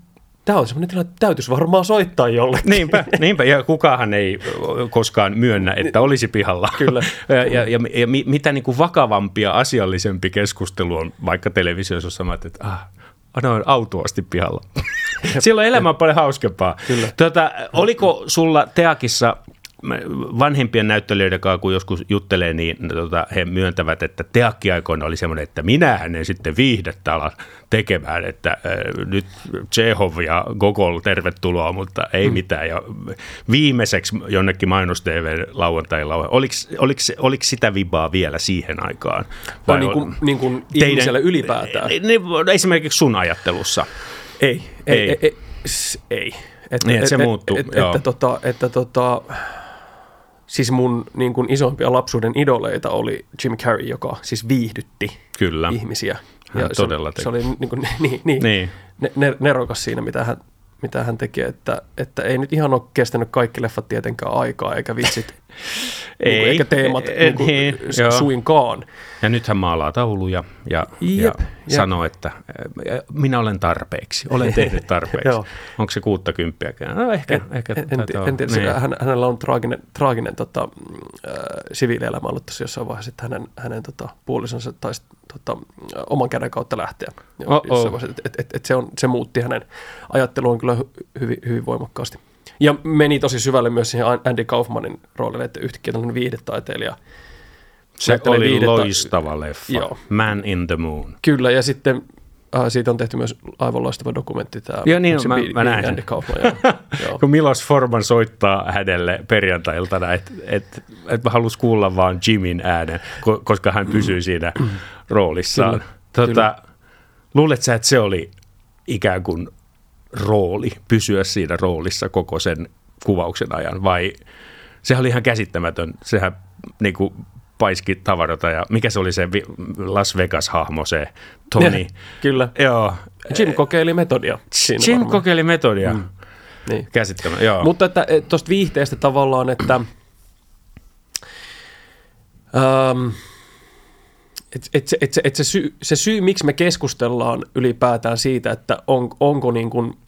Tämä on semmoinen tilanne, että täytyisi varmaan soittaa jollekin. Niinpä, niinpä, ja kukaan ei koskaan myönnä, että olisi pihalla. Kyllä. ja, ja, ja, ja mitä niin kuin vakavampia, asiallisempi keskustelu on vaikka televisiossa, jos sanot, että ah, no, on autuasti pihalla. Silloin elämä on paljon hauskempaa. Kyllä. Tota, oliko sulla Teakissa vanhempien näyttelijöiden kanssa, kun joskus juttelee, niin tota, he myöntävät, että teakkiaikoina oli semmoinen, että minähän en sitten viihdettä ala tekemään, että äh, nyt Tsehov ja Gogol tervetuloa, mutta ei mm. mitään. Ja viimeiseksi jonnekin mainos TV lauantailla, oliko, oliko, oliko sitä vibaa vielä siihen aikaan? Vai niin kuin, niin kuin teidän, ihmiselle ylipäätään? Niin, esimerkiksi sun ajattelussa. Ei, ei, ei. ei, ei, ei. Et, niin, että se et, muuttuu. Et, et, että, tota, että tota, siis mun niin kuin isoimpia lapsuuden idoleita oli Jim Carrey, joka siis viihdytti Kyllä. ihmisiä. Hän ja todella se, se oli niin, kuin, niin, niin, niin. Ne, nerokas siinä, mitä hän, mitä hän teki, että, että ei nyt ihan ole kestänyt kaikki leffat tietenkään aikaa, eikä vitsit, ei, niin kuin, eikä teemat e, niin kuin, niin, suinkaan. Ja nyt hän maalaa tauluja ja, jep, ja jep. sanoo, että minä olen tarpeeksi, olen tehnyt tarpeeksi. Onko se kuutta kymppiäkään? No, ehkä, en, ehkä en, en, tiedä, niin. hän, hänellä on traaginen, traaginen tota, äh, siviilielämä ollut tässä jossain vaiheessa, että hänen, hänen tota, puolisonsa taisi tota, oman käden kautta lähteä. Vaiheessa, et, et, et, et se, on, se muutti hänen ajatteluun kyllä hyvin, hyvin voimakkaasti. Ja meni tosi syvälle myös siihen Andy Kaufmanin roolille, että yhtäkkiä tämmöinen viihdetaiteilija – se oli viidettä. loistava leffa, Joo. Man in the Moon. Kyllä, ja sitten äh, siitä on tehty myös aivan loistava dokumentti. Tämä, Joo, niin, mä, bi- mä Andy Kaufman, joo. Kun Milos Forman soittaa hänelle perjantailtana, että et, et mä halus kuulla vaan Jimin äänen, koska hän pysyy mm. siinä roolissaan. Kyllä, tota, kyllä. Luulet sä, että se oli ikään kuin rooli, pysyä siinä roolissa koko sen kuvauksen ajan, vai sehän oli ihan käsittämätön, sehän niin kuin paiski tavarota ja mikä se oli se Las Vegas-hahmo, se Tony. Ja, kyllä. Joo. Jim kokeili metodia. Siinä Jim varmaan. kokeili metodia. Mm. Niin. Käsittämä, joo. Mutta että tuosta viihteestä tavallaan, että um, et, et, se, et, se, et se, syy, se syy, miksi me keskustellaan ylipäätään siitä, että on, onko niin kuin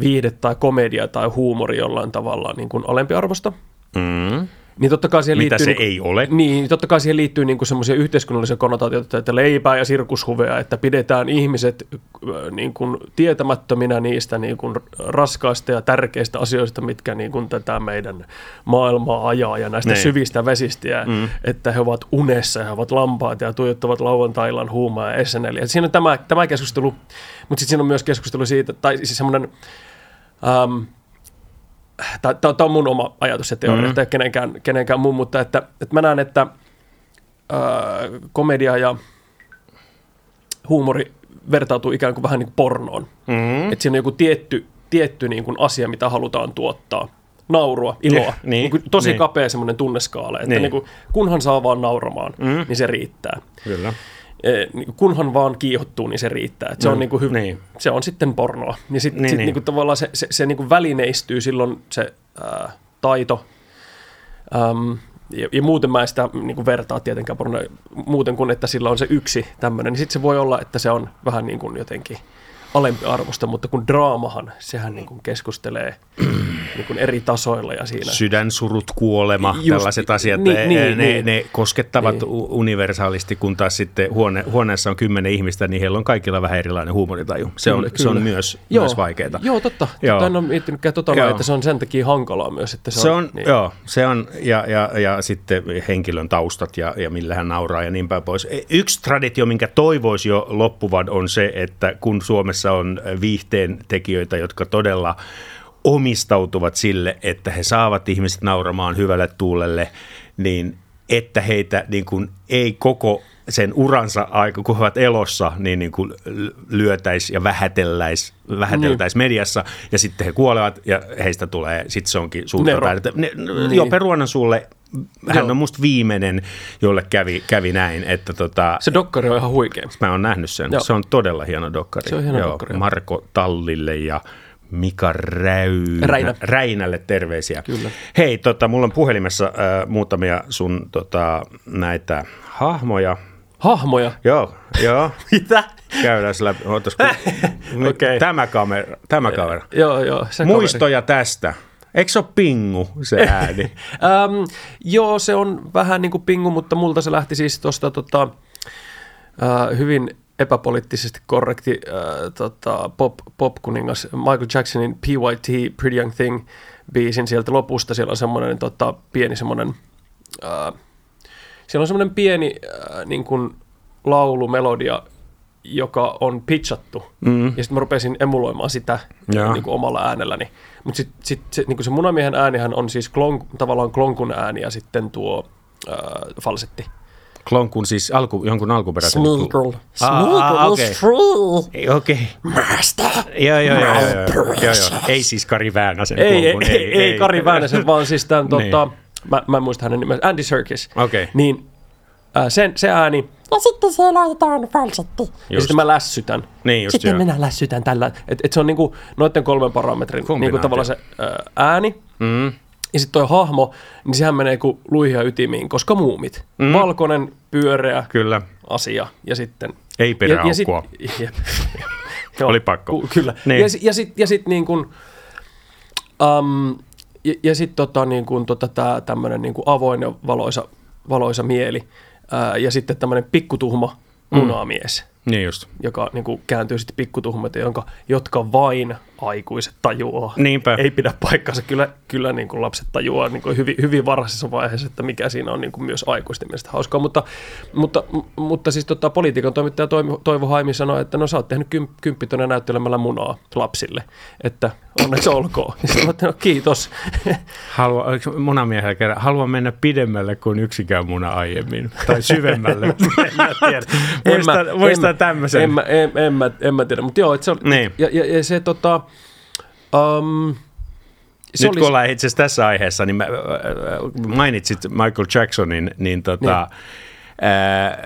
viihde tai komedia tai huumori jollain tavalla niin kuin alempiarvosta, mm. Niin totta kai siihen Mitä liittyy, se niin, ei ole. Niin, totta kai siihen liittyy niin semmoisia yhteiskunnallisia konnotaatioita, että leipää ja sirkushuveja, että pidetään ihmiset äh, niin kuin tietämättöminä niistä niin kuin raskaista ja tärkeistä asioista, mitkä niin kuin tätä meidän maailmaa ajaa ja näistä Nein. syvistä vesistä, ja mm. että he ovat unessa ja he ovat lampaat ja tuijottavat lauantailan huumaa ja SNL. Ja siinä on tämä, tämä keskustelu, mutta sitten siinä on myös keskustelu siitä, tai siis semmoinen... Ähm, tämä on mun oma ajatus ja teoria, mm-hmm. kenenkään, kenenkään mun, mutta että, että mä näen, että ää, komedia ja huumori vertautuu ikään kuin vähän niin kuin pornoon. Mm-hmm. Että siinä on joku tietty, tietty niin kuin asia, mitä halutaan tuottaa. Naurua, iloa. Yeah, niin, niin kuin tosi niin. kapea semmoinen tunneskaala, että niin. Niin kuin, kunhan saa vaan nauramaan, mm-hmm. niin se riittää. Kyllä. Eh, niin kunhan vaan kiihottuu, niin se riittää. Et se, no, on niin kuin hy- niin. se on sitten pornoa. Ja sitten niin, sit niin. Niin kuin tavallaan se, se, se niin kuin välineistyy silloin se ää, taito. Äm, ja, ja muuten mä en sitä niin kuin vertaa tietenkään pornoa muuten kuin, että sillä on se yksi tämmöinen. Niin sitten se voi olla, että se on vähän niin kuin jotenkin – alempi arvosta, mutta kun draamahan, sehän niin kuin keskustelee niin kuin eri tasoilla ja siinä. Sydänsurut, kuolema, Just, tällaiset asiat, niin, ne, niin, ne, niin. ne koskettavat niin. universaalisti, kun taas sitten huone, huoneessa on kymmenen ihmistä, niin heillä on kaikilla vähän erilainen huumoritaju. Se on, kyllä, se on myös, joo, myös vaikeaa. Joo, totta. Joo. Totta en ole miettinytkään tota, joo. että se on sen takia hankalaa myös. Että se, se on, on niin. Joo, se on, ja, ja, ja sitten henkilön taustat ja, ja millä hän nauraa ja niin päin pois. E, yksi traditio, minkä toivoisi jo loppuvan, on se, että kun Suomessa Suomessa on viihteen tekijöitä, jotka todella omistautuvat sille, että he saavat ihmiset nauramaan hyvälle tuulelle, niin että heitä niin kuin ei koko sen uransa aika, kun he ovat elossa, niin, niin kuin lyötäisi ja vähätelläisi, vähäteltäisi niin. mediassa, ja sitten he kuolevat, ja heistä tulee, sitten se onkin suurta Nero. Ne, niin. Joo, Peruanan sulle hän Joo. on musta viimeinen, jolle kävi, kävi näin. Että tota, se dokkari on ihan huikea. Mä oon nähnyt sen. Joo. Se on todella hieno dokkari. Se on hieno Joo, dokkari. Marko Tallille ja Mika Räynä, Räinä. Räinälle terveisiä. Kyllä. Hei, tota, mulla on puhelimessa äh, muutamia sun tota, näitä hahmoja. Hahmoja? Joo, joo. Mitä? Käydään läpi. Ootas, kun... okay. Tämä kamera. Tämä kamera. Joo, joo. Se Muistoja kaveri. tästä. Eikö se ole pingu se ääni? um, joo, se on vähän niin kuin pingu, mutta multa se lähti siis tuosta tota, uh, hyvin epäpoliittisesti korrekti uh, tota, pop, pop-kuningas Michael Jacksonin PYT, Pretty Young Thing biisin sieltä lopusta. Siellä on semmoinen tota, pieni semmoinen, ää, siellä on semmoinen pieni ää, niin kuin laulumelodia, joka on pitchattu. Mm. Ja sitten mä rupesin emuloimaan sitä niin kuin omalla äänelläni. Mutta sitten sit, se, niin se munamiehen äänihän on siis klon, tavallaan klonkun ääni ja sitten tuo ää, falsetti. Klonkun siis alku, jonkun alkuperäisen. Smeagol. Smeagol free. Okei. Master. Joo, joo, joo, joo, joo, joo, joo. Ei siis Kari Väänäsen Ei, ei, klonkun. ei, ei, Kari Väänäsen, vaan siis tämän, Niin. tota, mä, mä en muista hänen nimensä, Andy Serkis. Okei. Niin ää, sen, se ääni, Ja sitten siellä laitetaan falsetti. ja Just. sitten mä lässytän. Niin just sitten joo. minä lässytän tällä. Et, et se on niinku noiden kolmen parametrin niinku tavallaan se ää, ääni. Mm. Ja sitten toi hahmo, niin sehän menee kuin luihia ytimiin, koska muumit. Mm. Valkoinen, pyöreä Kyllä. asia ja sitten... Ei peräaukkoa. Ja, ja sit, Oli pakko. Ku, kyllä. Niin. Ja, ja sitten ja sit niin kuin, um, ja, ja sitten tota, niin kuin, tota, tää tämmöinen niin kuin avoin ja valoisa, valoisa mieli. Ää, ja sitten tämmöinen pikkutuhma munamies. Niin just. joka niin kuin, kääntyy sitten pikkutuhmateen, jonka, jotka vain aikuiset tajuaa. Niinpä. Ei pidä paikkansa. Kyllä, kyllä niin kuin lapset tajuaa niin kuin hyvin, hyvin varhaisessa vaiheessa, että mikä siinä on niin kuin myös aikuisten mielestä hauskaa. Mutta, mutta, mutta siis tota, politiikan toimittaja Toivo, Toivo Haimi sanoi, että no sä oot tehnyt kymp, kymppitonen näyttelemällä munaa lapsille, että onneksi olkoon. Ja sanoin, että no, kiitos. Halua, munamiehellä kerran, haluan mennä pidemmälle kuin yksikään muna aiemmin. Tai syvemmälle. en mä tiedä. Muistan, en muistan mä- tämmöisen. En, mä- en, en, mä, en mä tiedä, mutta joo, että se oli, Niin. ja, ja, ja, se tota, um, Nyt kun ollaan itse asiassa tässä aiheessa, niin mä, äh, mainitsit Michael Jacksonin, niin tota, äh,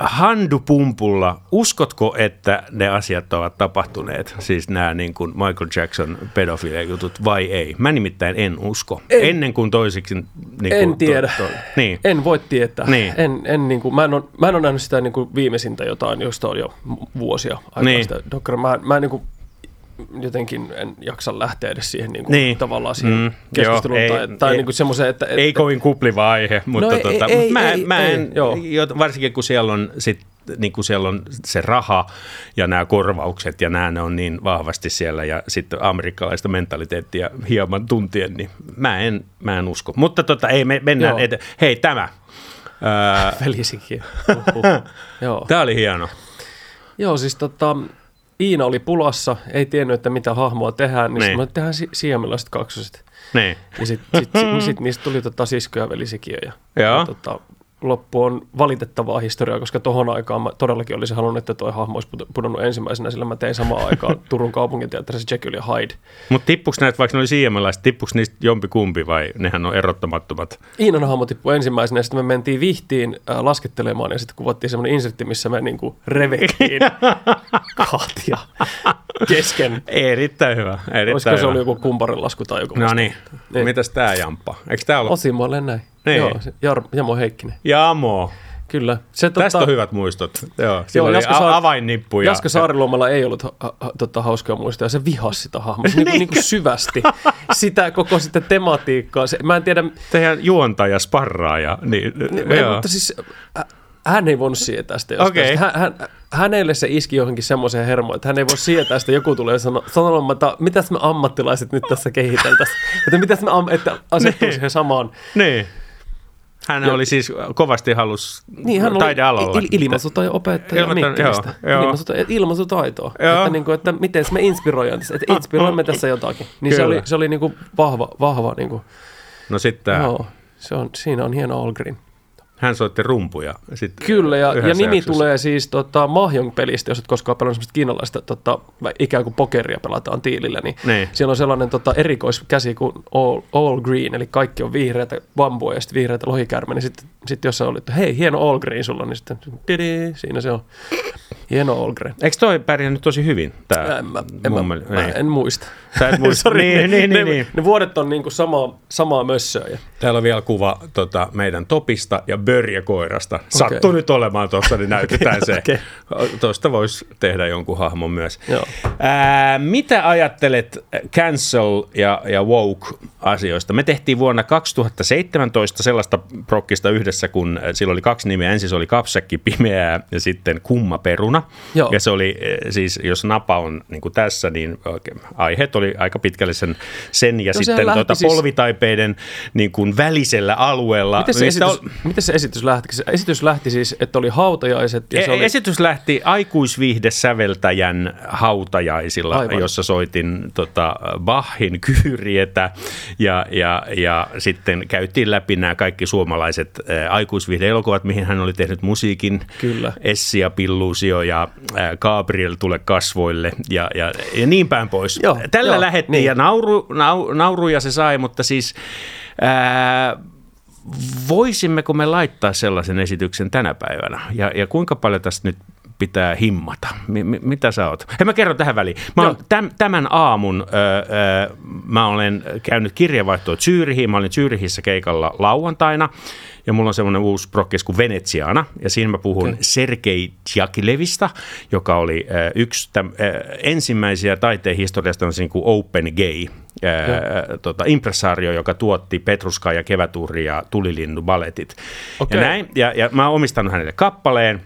handupumpulla, uskotko, että ne asiat ovat tapahtuneet, siis nämä niin kuin Michael Jackson pedofilia-jutut vai ei? Mä nimittäin en usko, En- ennen kuin toisiksi... Niin kuin En tiedä. To, to, niin. En voi tietää. Niin. En, en, niin kuin, mä, en ole, mä en ole nähnyt sitä niin kuin viimeisintä jotain, josta on jo vuosia aikaa Niin. sitä. Mä, mä en niin kuin, jotenkin en jaksa lähteä edes siihen niin kuin, Niin. tavallaan siihen Mm, keskusteluun joo, tai, ei- tai ei- niin kuin semmoiseen, että... Ei että kovin kupliva aihe, mutta ei- tota, ei- mä, ei- mä ei, en, joo. jo- varsinkin kun siellä on sit, niin kun siellä on se raha ja nämä korvaukset ja nämä ne on niin vahvasti siellä ja sitten amerikkalaista mentaliteettia hieman tuntien, niin mä en, mä en usko. Mutta tota, ei, me mennään Joo. ete- Hei, tämä. Öö, Velisikin. Uhuh. joo. tämä oli hieno. joo, siis tota, Iina oli pulassa, ei tiennyt, että mitä hahmoa tehdään, niin, Niin. mä tehdään si- siemelaiset kaksoset. Niin. Ja sitten sit, sit, sit niistä tuli tota sisko ja velisikiö. Ja, Joo. ja tota, loppu on valitettavaa historiaa, koska tohon aikaan mä todellakin olisin halunnut, että toi hahmo olisi pud- pudonnut ensimmäisenä, sillä mä tein samaan aikaan Turun kaupunginteatterissa Jekyll ja Hyde. Mutta tippuks näitä, vaikka ne oli siiemälaiset, tippuks niistä jompi kumpi vai nehän on erottamattomat? Iinan hahmo tippui ensimmäisenä ja sitten me mentiin vihtiin äh, laskettelemaan ja sitten kuvattiin semmoinen insertti, missä me niinku revettiin kahtia kesken. Erittäin hyvä. Erittäin Olisiko se hyvä. ollut joku kumparilasku tai joku No niin. Niin. Mitäs tää jamppa? Eikö tää ollut? Osimoille näin. Niin. Joo, se Jar- Jamo Heikkinen. Jamo. Kyllä. Se, Tästä on hyvät muistot. Joo, Joo, Jaska Saar- avainnippu. Ja, Jaska Saariluomalla ei ollut ha- ha- tota, hauskaa muistaa, se vihasi sitä hahmoa niin. niin kuin syvästi, sitä koko sitä tematiikkaa. Se, mä en tiedä, Teidän juontaja, sparraaja. Niin, niin, joo. mutta siis hän ei voinut sietää sitä. jostain. Okei. Hän, hän, hänelle se iski johonkin semmoiseen hermoon, että hän ei voi sietää sitä. Joku tulee sano, sanomaan, että mitäs me ammattilaiset nyt tässä kehiteltäisiin. Että mitäs me am, että asettuu Niin. siihen samaan. Niin. Hän Ja- oli siis kovasti halus Niin, hän taidealalla. il- ilmaisutaito opettaja Ilmata- Mikkelistä. joo, joo. Ilmaisuta- Ilmaisutaitoa. Joo. Että, niin kuin, että miten me inspiroidaan tässä, että inspiroimme tässä jotakin. Niin se Kyllä. oli, se oli niin kuin vahva, vahva niin kuin, No sitten joo, se on, siinä on hieno All Green. Hän soitti rumpuja. Sitten Kyllä, ja, ja nimi jaksossa. tulee siis tota, Mahjong-pelistä, jos et koskaan pelannut semmoista kiinalaista tota, ikään kuin pokeria pelataan tiilillä, niin, Niin. siellä on sellainen tota, erikoiskäsi kuin all, all Green, eli kaikki on vihreätä bambua ja sitten vihreätä lohikärme, niin sitten sit jos sä olit, että hei, hieno All Green sulla, niin sitten tidi, siinä se on. Hieno All Green. Eikö toi pärjännyt tosi hyvin? Tää En mä, en, mä, mä niin. en muista. Sä et muista. Sori, Niin, ne, niin, ne, niin, niin. ne vuodet on niinku samaa, samaa mössöä. Ja, Täällä on vielä kuva tota, meidän Topista ja Börjäkoirasta. Sattuu nyt olemaan tuossa, niin näytetään se. okei. Tuosta voisi tehdä jonkun hahmon myös. Joo. Ää, mitä ajattelet cancel ja, ja woke asioista. Me tehtiin vuonna 2017 sellaista prokkista yhdessä, kun sillä oli kaksi nimeä. Ensin se oli kapsäkki pimeää ja sitten kumma peruna. Joo. Ja se oli eh, siis, jos napa on niin kuin tässä, niin aiheet oli aika pitkälle sen, sen ja No sitten tuota, siis- polvitaipeiden niin kuin välisellä alueella. Miten se, Mistä esitys, miten se esitys lähti? Se esitys lähti siis, että oli hautajaiset ja se E- oli... Esitys lähti aikuisviihdesäveltäjän hautajaisilla, Aivan. jossa soitin tota, Bachin kyyrietä ja, ja, ja sitten käytiin läpi nämä kaikki suomalaiset ä, aikuisviihde-elokuvat, mihin hän oli tehnyt musiikin. Kyllä. Essi ja Pillusio ja Gabriel tule kasvoille ja, ja, ja niin päin pois. Joo, Tällä joo, lähettiin niin. ja nauru, nau, nauruja se sai, mutta siis... Ää, voisimmeko me laittaa sellaisen esityksen tänä päivänä? Ja, ja kuinka paljon tästä nyt pitää himmata? Mi, mi, mitä sä oot? Hei, mä kerron tähän väliin. Mä oon tämän aamun, ö, ö, mä olen käynyt kirjeenvaihtoa Zyrihiin. Mä olin Zyrihissä keikalla lauantaina. Ja mulla on semmoinen uusi prokkis kuin Venetsiana. Ja siinä mä puhun okay. Sergei Djakilevista, joka oli ö, yksi täm, ö, ensimmäisiä taiteen historiasta niin kuin Open Gay ää, tota, impressaario, joka tuotti Petruskaa ja Kevätuuri ja Tulilinnu baletit. Okei. Ja, näin, ja, ja mä oon omistanut hänelle kappaleen.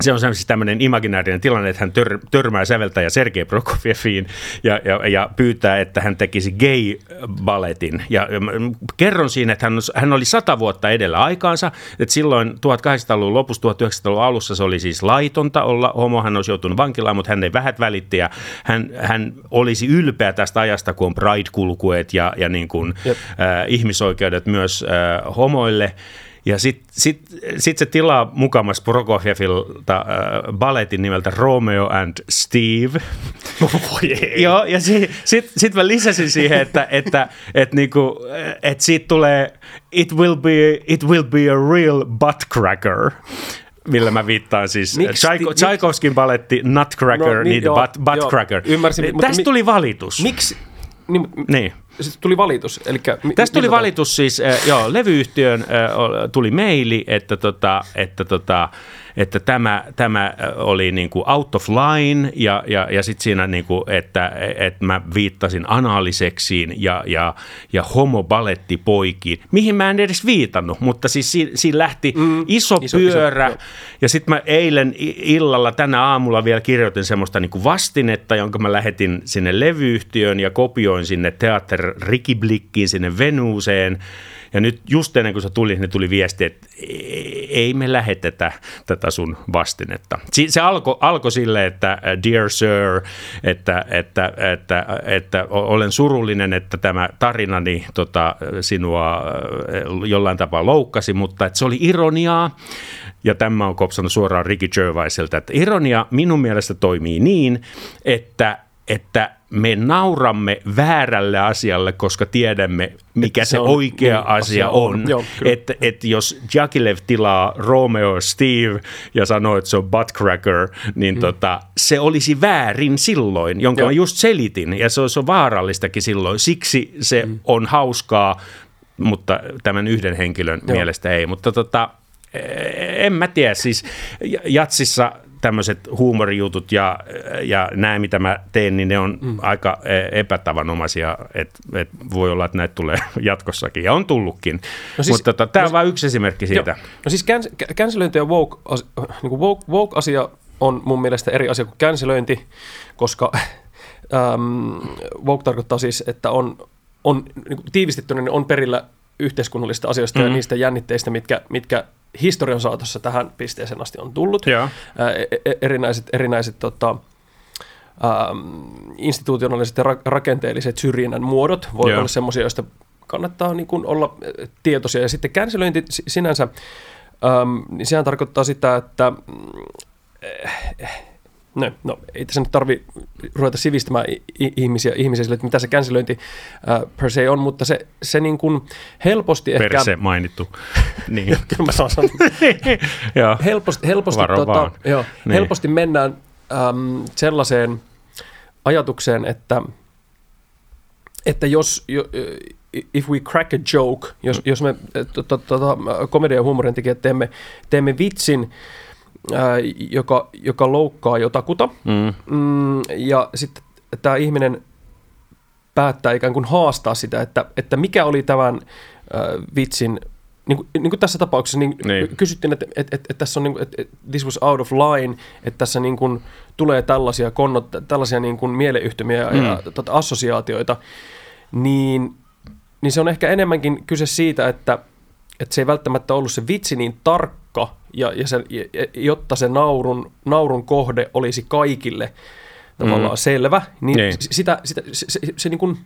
Se on siis tämmöinen imaginäärinen tilanne, että hän tör, törmää säveltäjä Sergei Prokofjeviin ja, ja, ja pyytää, että hän tekisi gay-balletin. Ja, ja mä kerron siinä, että hän, hän oli sata vuotta edellä aikaansa, että silloin 1800-luvun lopussa, 1900-luvun alussa se oli siis laitonta olla homo, hän olisi joutunut vankilaan, mutta hän ei vähät välitti ja hän, hän olisi ylpeä tästä ajasta, kun on Pride-kulkueet ja, ja niin kuin, äh, ihmisoikeudet myös äh, homoille. Ja sitten sit, sit se tilaa mukamas Prokofjevilta äh, balletin nimeltä Romeo and Steve. Ei. Joo, ja sitten sit, mä lisäsin siihen, että, että, että, niinku, että siitä tulee it will, be, it will be a real butt cracker millä mä viittaan siis mik- Tchaikovskin baletti Nutcracker, No niin, niin, joo, butt, butt joo, ymmärsin, mutta Tästä mi- tuli valitus. Miksi? Niin, Niin. Sitten tuli valitus. Eli, Tästä tuli valitus siis, äh, joo, levyyhtiön äh, tuli meili, että, tota, että, tota, että tämä, tämä äh, oli niin kuin out of line ja, ja, ja sitten siinä, niin kuin, että, että mä viittasin anaaliseksiin ja, ja, ja homobalettipoikiin, mihin mä en edes viitannut, mutta siis siinä, siinä lähti mm, iso, iso- pyörä iso, ja sitten mä eilen illalla tänä aamulla vielä kirjoitin semmoista niin kuin vastinetta, jonka mä lähetin sinne levyyhtiöön ja kopioin sinne Teater Rikiblikkiin, sinne Venuuseen. Ja nyt just ennen kuin se tuli, niin tuli viesti, että ei- ei me lähetetä tätä sun vastinetta. Se alkoi alko sille, että äh, dear sir, että, että, että, että o- olen surullinen, että tämä tarinani tota, sinua äh, jollain tapaa loukkasi, mutta että se oli ironiaa. Ja tämä on kopsannut suoraan Ricky Gervaisilta, että ironia minun mielestä toimii niin, että, että me nauramme väärälle asialle, koska tiedämme, mikä se se, on- oikea niin, asia on. on. Joo, että et jos Jakilev tilaa Romeo Steve ja sanoo, että se on buttcracker, niin mm. tota, se olisi väärin silloin, jonka Joo. mä just selitin. Ja se on, se on vaarallistakin silloin. Siksi se mm. on hauskaa, mutta tämän yhden henkilön Joo. Joo. mielestä ei. Mutta tota, en mä tiedä, siis jatsissa tämmöiset huumorijutut ja, ja nämä, mitä mä teen, niin ne on mm. aika epätavanomaisia, että et voi olla, että näitä tulee jatkossakin, ja on tullutkin. No siis- Mutta tota, tämä no on vain yksi esimerkki siitä. Joo. No siis käns, kä- cancelöinti ja woke, as, niin kuin woke, woke-asia on mun mielestä eri asia kuin cancelöinti, koska äm, woke tarkoittaa siis, että on, on niin tiivistettynä niin on perillä yhteiskunnallisista asioista mm-hmm. ja niistä jännitteistä, mitkä, mitkä historian saatossa tähän pisteeseen asti on tullut. Ää, e- erinäiset, erinäiset tota, ähm, institutionaaliset ja ra- rakenteelliset syrjinnän muodot voi Joo. olla semmoisia, joista kannattaa niin kuin olla äh, tietoisia. Ja sitten cancelöinti si- sinänsä, ähm, niin sehän tarkoittaa sitä, että eh, No, no, ei tässä nyt tarvi ruveta sivistämään ihmisiä, ihmisiä sille, että mitä se cancelöinti äh, per se on, mutta se, se niin kuin helposti ehkä... Perse mainittu. niin. Kyllä mä saan sanoa. Joo. helposti, helposti, Varo tota, vaan. joo, Niin. helposti mennään äm, sellaiseen ajatukseen, että, että jos, jo, if we crack a joke, jos, jos me to- to- tota, komedia- ja huumorin tekijät teemme, teemme vitsin, ää, joka, joka loukkaa jotakuta, Mm. mm, ja sitten tämä ihminen päättää ikään kuin haastaa sitä, että, että mikä oli tämän äh, vitsin niin kuin, niin kuin tässä tapauksessa niin Niin. kysyttiin, että, että, että, että tässä on niin kuin, että, että this was out of line, että tässä niin kuin tulee tällaisia, konnot, tällaisia niin kuin mieleyhtymiä ja, Mm. ja tota, assosiaatioita, niin, niin se on ehkä enemmänkin kyse siitä, että, että se ei välttämättä ollut se vitsi niin tarkka, ja, ja se, ja- jotta se naurun, naurun kohde olisi kaikille tavallaan Mm. selvä, niin, Niin. sitä, sitä, se, se, se, niin kuin,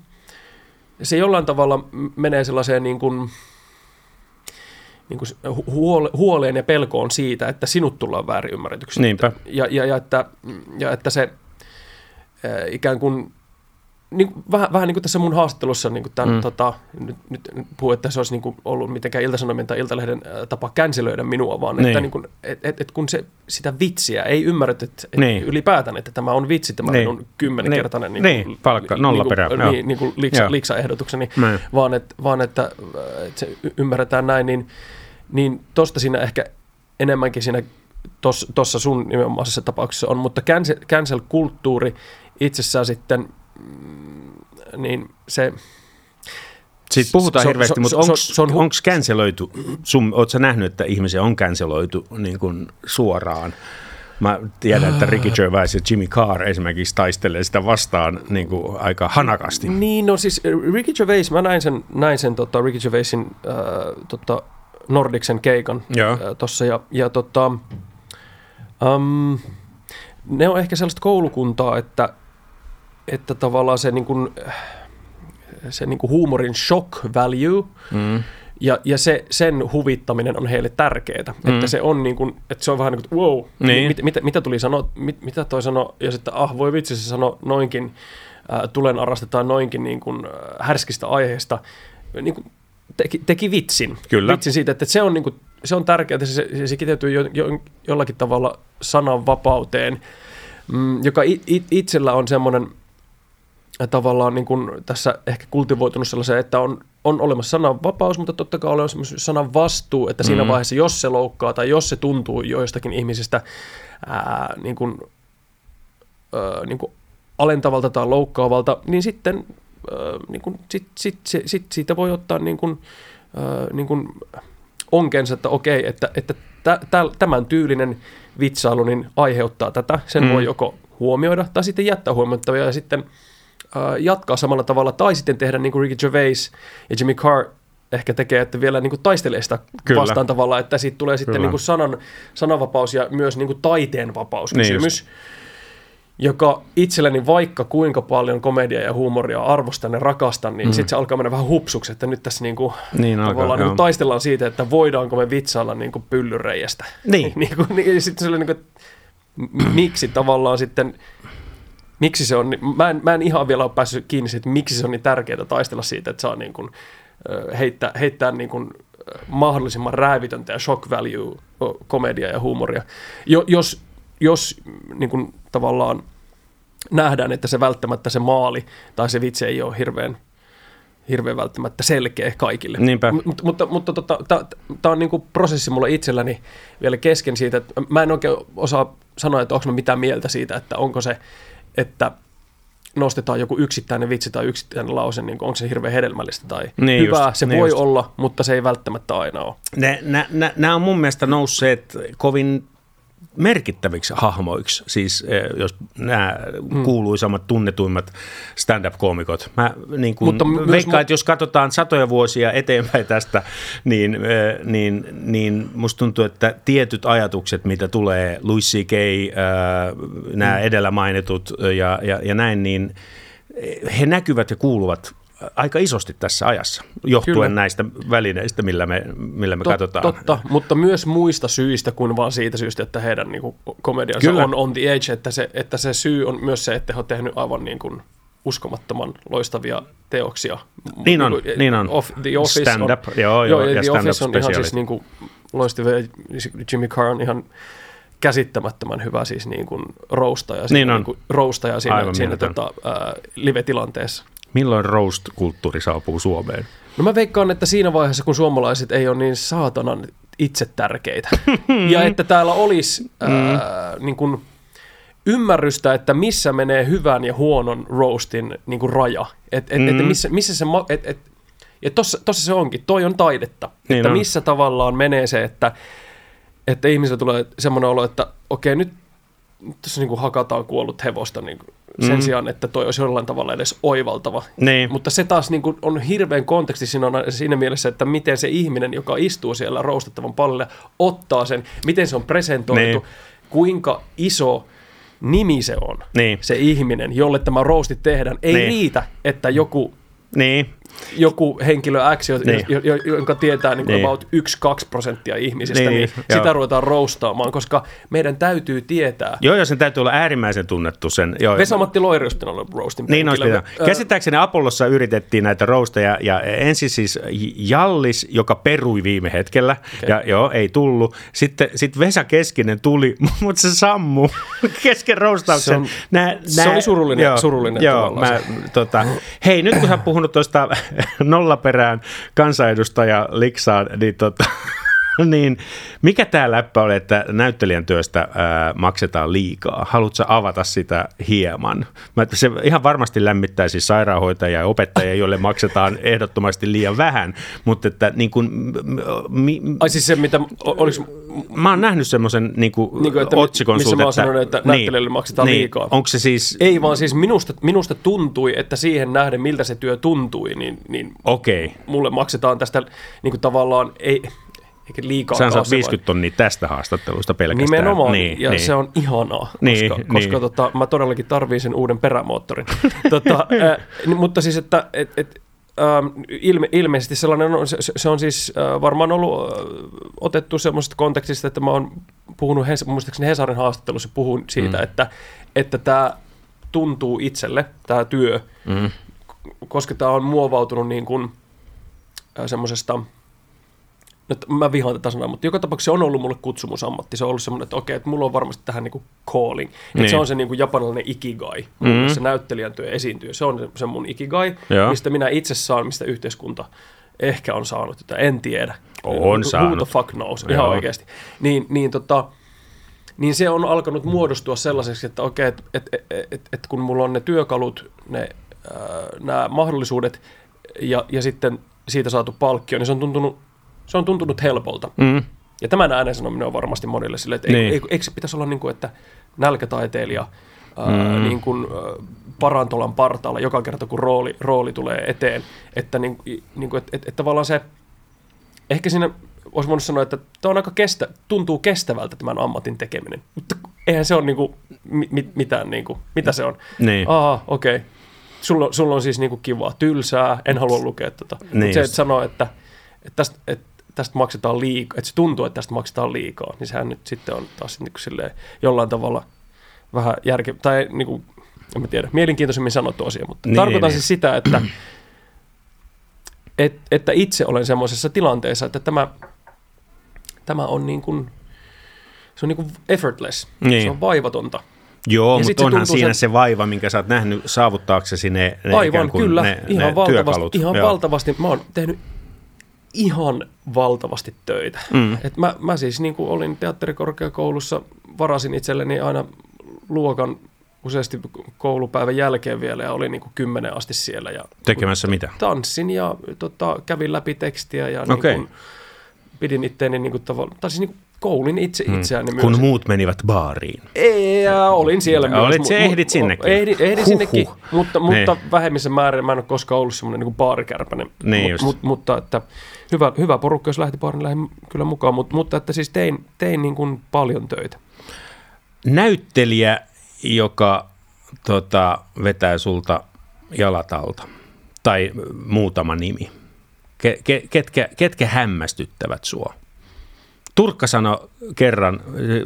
se jollain tavalla menee sellaiseen niin kuin, niin kuin hu- huole, huoleen ja pelkoon siitä, että sinut tullaan väärin ymmärretyksi. Niinpä. Ja, ja, ja, että, ja että se ikään kuin, niin, vähän, vähän niin kuin tässä mun haastattelussa niin kuin tämän, Mm. tota, nyt, nyt nyt puhu, että se olisi niin kuin ollut mitenkään iltasanomien tai iltalehden tapa känselöidä minua, vaan Niin. että niin kuin, et, et, et kun se, sitä vitsiä ei ymmärretty että, et Niin. ylipäätään, että tämä on vitsi, tämä Niin. minun kymmenkertainen Niin, palkka, nolla niin kuin, perä, niin, niin kuin liksa, liksa-ehdotukseni, Niin. vaan, et, vaan että, että se ymmärretään näin, niin, niin tosta siinä ehkä enemmänkin siinä tuossa sun nimenomaisessa tapauksessa on, mutta cancel, cancel-kulttuuri itsessään sitten, niin se, Siitä puhutaan Se hirveästi, se- mutta se- onko se on canceloitu, sun, ootko nähnyt, että ihmisiä on canceloitu niin kuin suoraan? Mä tiedän, että Ricky Gervais ja Jimmy Carr esimerkiksi taistelee sitä vastaan niin kuin aika hanakasti. Niin, no siis äh, Ricky Gervais, mä näin sen, näin sen tota, Ricky Gervaisin äh, tota, Nordicsen keikan äh, tossa ja, ja tota, um, ne on ehkä sellaista koulukuntaa, että, että tavallaan se, niin kuin, se niin kuin huumorin shock value Mm. ja, ja se, sen huvittaminen on heille tärkeää. Mm. Että se on niin kuin, että se on vähän niin kuin, wow, Niin. mit, mitä, mitä tuli sanoa, mit, mitä toi sanoi, ja sitten ah voi vitsi se sanoi noinkin, äh, tulen arastetaan noinkin niin kuin, äh, härskistä aiheesta, niin kuin, teki, teki vitsin. Kyllä. Vitsin siitä, että se on, niin kuin, se on tärkeää, että se, se, se kiteytyy jo, jo, jollakin tavalla sananvapauteen, mm, joka it, it, itsellä on semmoinen tavallaan niin kuin tässä ehkä kultivoitunut sellaiseen, että on, on olemassa sananvapaus, mutta totta kai on olemassa myös sanan vastuu, että siinä Mm. vaiheessa, jos se loukkaa tai jos se tuntuu joistakin ihmisistä ää, niin kuin, ää, niin kuin alentavalta tai loukkaavalta, niin sitten ää, niin kuin, sit, sit, sit, sit siitä voi ottaa niin kuin, ää, niin kuin onkensa, että okei, että, että tä, tä, tämän tyylinen vitsailu niin aiheuttaa tätä. Sen Mm. voi joko huomioida tai sitten jättää huomioittavia ja sitten jatkaa samalla tavalla tai sitten tehdä niin kuin Ricky Gervais ja Jimmy Carr ehkä tekee, että vielä niin kuin taistelee sitä Kyllä. Vastaan tavalla, että siitä tulee sitten Kyllä. niin kuin sanan, sananvapaus ja myös niin kuin taiteen vapaus Niin kysymys. joka itselleni vaikka kuinka paljon komediaa ja huumoria arvostan ja rakastan, niin mm. sitten se alkaa mennä vähän hupsuksi, että nyt tässä niinku, Niin alkaa, tavallaan joo. niinku taistellaan siitä, että voidaanko me vitsailla niinku pyllyreijästä. Niin. niinku, niin sitten niinku, m- miksi tavallaan sitten, miksi se on, niin- mä en, mä en ihan vielä ole päässyt kiinni siitä, että miksi se on niin tärkeää taistella siitä, että saa niin kuin, heittää, heittää niin kuin, mahdollisimman räävitöntä ja shock value ö, komediaa ja huumoria. Jo, jos jos niin kuin, tavallaan nähdään, että se välttämättä se maali tai se vitsi ei ole hirveän, hirveän välttämättä selkeä kaikille. Niinpä. M- mutta mutta, mutta tota, tämä on niinku prosessi mulla itselläni vielä kesken siitä, että mä en oikein osaa sanoa, että onko mä mitään mieltä siitä, että onko se, että nostetaan joku yksittäinen vitsi tai yksittäinen lause, niin onko se hirveän hedelmällistä tai Niin hyvää. just, se niin voi just. olla, mutta se ei välttämättä aina ole. Nämä on mun mielestä nousseet kovin merkittäviksi hahmoiksi, siis eh, jos nämä Hmm. kuuluisammat, tunnetuimmat stand-up-koomikot. Mä niin kuin Mutta myös veikkaan, mu- että jos katsotaan satoja vuosia eteenpäin tästä, niin, eh, niin, niin musta tuntuu, että tietyt ajatukset, mitä tulee Louis C.K., äh, nämä Hmm. edellä mainitut ja, ja, ja näin, niin he näkyvät ja kuuluvat aika isosti tässä ajassa, johtuen Kyllä. näistä välineistä, millä me, millä me Tot- katsotaan. Totta, mutta myös muista syistä kuin vaan siitä syystä, että heidän niin kuin, komediansa Kyllä. on on the edge, että se, että se syy on myös se, että he on tehnyt aivan niin kuin, uskomattoman loistavia teoksia. Niin on, kuin, niin on. Off, the Office Stand-up, on, joo, joo, ja The Office on ihan siis niin kuin, loistavia. Jimmy Carr on ihan käsittämättömän hyvä siis niin kuin roustaja, Niin on. niin kuin roustaja siinä, Aivan siinä tota, ää, live-tilanteessa. Milloin roast-kulttuuri saapuu Suomeen? No mä veikkaan, että siinä vaiheessa, kun suomalaiset ei ole niin saatanan itse tärkeitä, ja että täällä olisi ää, niin kuin ymmärrystä, että missä menee hyvän ja huonon roastin niin kuin raja. Et, et, mm. et missä, missä se, ma- et, et, ja tossa, tossa se onkin, toi on taidetta. Niin että on. missä tavallaan menee se, että, että ihmisellä tulee semmoinen olo, että okei nyt tässä niin kuin hakataan kuollut hevosta niin kuin sen Mm. sijaan, että toi olisi jollain tavalla edes oivaltava. Niin. Mutta se taas niin kuin on hirveän konteksti siinä, on siinä mielessä, että miten se ihminen, joka istuu siellä roustattavan pallille, ottaa sen, miten se on presentoitu, Niin. kuinka iso nimi se on, Niin. se ihminen, jolle tämä roasti tehdään. Ei Niin. riitä, että joku Niin, joku henkilö X, Niin. jo, jo, jonka tietää niin Niin. about 1-2 prosenttia ihmisistä, Niin, niin, joo. sitä ruvetaan roustaamaan, koska meidän täytyy tietää. joo, ja sen täytyy olla äärimmäisen tunnettu sen. Joo, Vesa-Matti Loiriusten on ollut roastin Niin olisi pitänyt. Käsittääkseni Apollossa yritettiin näitä roasteja ja ensin siis Jallis, joka perui viime hetkellä okay. ja joo, ei tullut. Sitten sit Vesa Keskinen tuli, mutta se sammuu kesken roastauksen. Se on- se oli surullinen- surullinen Joo, mä, tota, hei, nyt kun sä puhunut tuosta nollaperään kansanedustaja Liksaan, niin tota, niin mikä tämä läppä oli, että näyttelijän työstä ää, maksetaan liikaa? Haluatko avata sitä hieman? Mä, se ihan varmasti lämmittäisi sairaanhoitajia ja opettajia, joille maksetaan ehdottomasti liian vähän, mutta että niin kuin, mi, Ai siis se, mitä, o- oliks, mä oon nähnyt semmoisen niin kuin, Niin kuin, että otsikon missä sulta, mä oon sanonut, että näyttelijöille maksetaan niin, liikaa. Onko se siis, ei vaan siis minusta, minusta tuntui, että siihen nähden, miltä se työ tuntui, niin, niin okay. mulle maksetaan tästä niin kuin tavallaan, ei, eikä liikaa sä saat taas se 50 tonnia tästä haastattelusta pelkästään. Nimenomaan, niin, ja niin. se on ihanaa, Niin, koska, niin. koska tota, mä todellakin tarviin sen uuden perämoottorin. tota, äh, mutta siis, että et, et, ähm, ilme, ilmeisesti sellainen on, se, se on siis äh, varmaan ollut äh, otettu semmoisesta kontekstista, että mä oon puhunut, Hes, muistaakseni Hesarin haastattelussa puhun siitä, mm. että että tämä tuntuu itselle, tämä työ, Mm. koska tämä on muovautunut niin kuin äh, semmoisesta, no, t- mä vihaan tätä sanaa, mutta joka tapauksessa se on ollut mulle kutsumusammatti. Se on ollut semmoinen, että okei, että mulla on varmasti tähän niin kuin calling. Niin. Niin. Se on se niin kuin japanilainen ikigai, Mm. mm. se näyttelijän työ, esiintyy. Se on se, se mun ikigai, Joo. mistä minä itse saan, mistä yhteiskunta ehkä on saanut, että en tiedä. On Who- Who saanut. the fuck knows, Joo. ihan oikeasti. Niin, niin tota, niin se on alkanut muodostua sellaiseksi, että okei, että et, et, et, et kun mulla on ne työkalut, ne, äh, nämä mahdollisuudet ja, ja sitten siitä saatu palkkio, niin se on tuntunut, se on tuntunut helpolta. Mm. Ja tämän äänen sanominen on varmasti monille sille, että Niin. niin. eikö, eikö se pitäisi olla niin kuin, että nälkätaiteilija ää, Mm. niin kuin, ää, parantolan partaalla joka kerta, kun rooli, rooli tulee eteen. Että, niin, niin kuin, että, että, että tavallaan se, ehkä siinä olisi voinut sanoa, että tämä on aika kestä, tuntuu kestävältä tämän ammatin tekeminen. Mutta eihän se ole niin kuin, mi, mi- mitään, niin kuin, mitä se on. Niin. Aa, okei. Okay. Sulla, on- sulla on siis niinku kivaa, tylsää, en halua lukea tota. Niin Niin se, että sanoo, että, että, tästä, että tästä maksetaan liikaa, että se tuntuu, että tästä maksetaan liikaa, niin sehän nyt sitten on taas niin kuin silleen jollain tavalla vähän järke, tai niin kuin, en mä tiedä, mielenkiintoisemmin sanottu asia, mutta Niin, tarkoitan niin. siis sitä, että, et, että itse olen semmoisessa tilanteessa, että tämä, tämä on niin kuin, se on niin kuin effortless, Niin. se on vaivatonta. Joo, Ja mutta se onhan tuntuu siinä se... sen- vaiva, minkä sä oot nähnyt saavuttaaksesi ne, ne Aivan, kuin kyllä. ne, ihan ne valtavasti, työkalut. ihan Joo. valtavasti. Mä oon tehnyt ihan valtavasti töitä. Mm. Et mä, mä siis niin kuin olin teatterikorkeakoulussa, varasin itselleni aina luokan useasti koulupäivän jälkeen vielä ja olin niin kuin kymmenen asti siellä ja Tekemässä mitä? tanssin ja tota, kävin läpi tekstiä ja niin Okei. kuin, pidin itteeni niin kuin tavalla, tai siis niin kuin koulin itse itseäni myös. Mm. Kun muut menivät baariin. Ei, ja olin siellä Ja myös. olit se- ehdit sinnekin? Ehdin, ehdin Huhhuh. sinnekin, mutta, mutta Niin. vähemmissä määrin mä en ole koskaan ollut semmoinen niin baarikärpänen. Niin Mut- mut, mutta että hyvä, hyvä porukka, jos lähti baariin, lähdin kyllä mukaan, mutta, mutta että siis tein, tein niin kuin paljon töitä. Näyttelijä, joka tota, vetää sulta jalat alta. Tai muutama nimi. Ke, ke, ketkä, ketkä hämmästyttävät sua? Turkka sanoi kerran eh,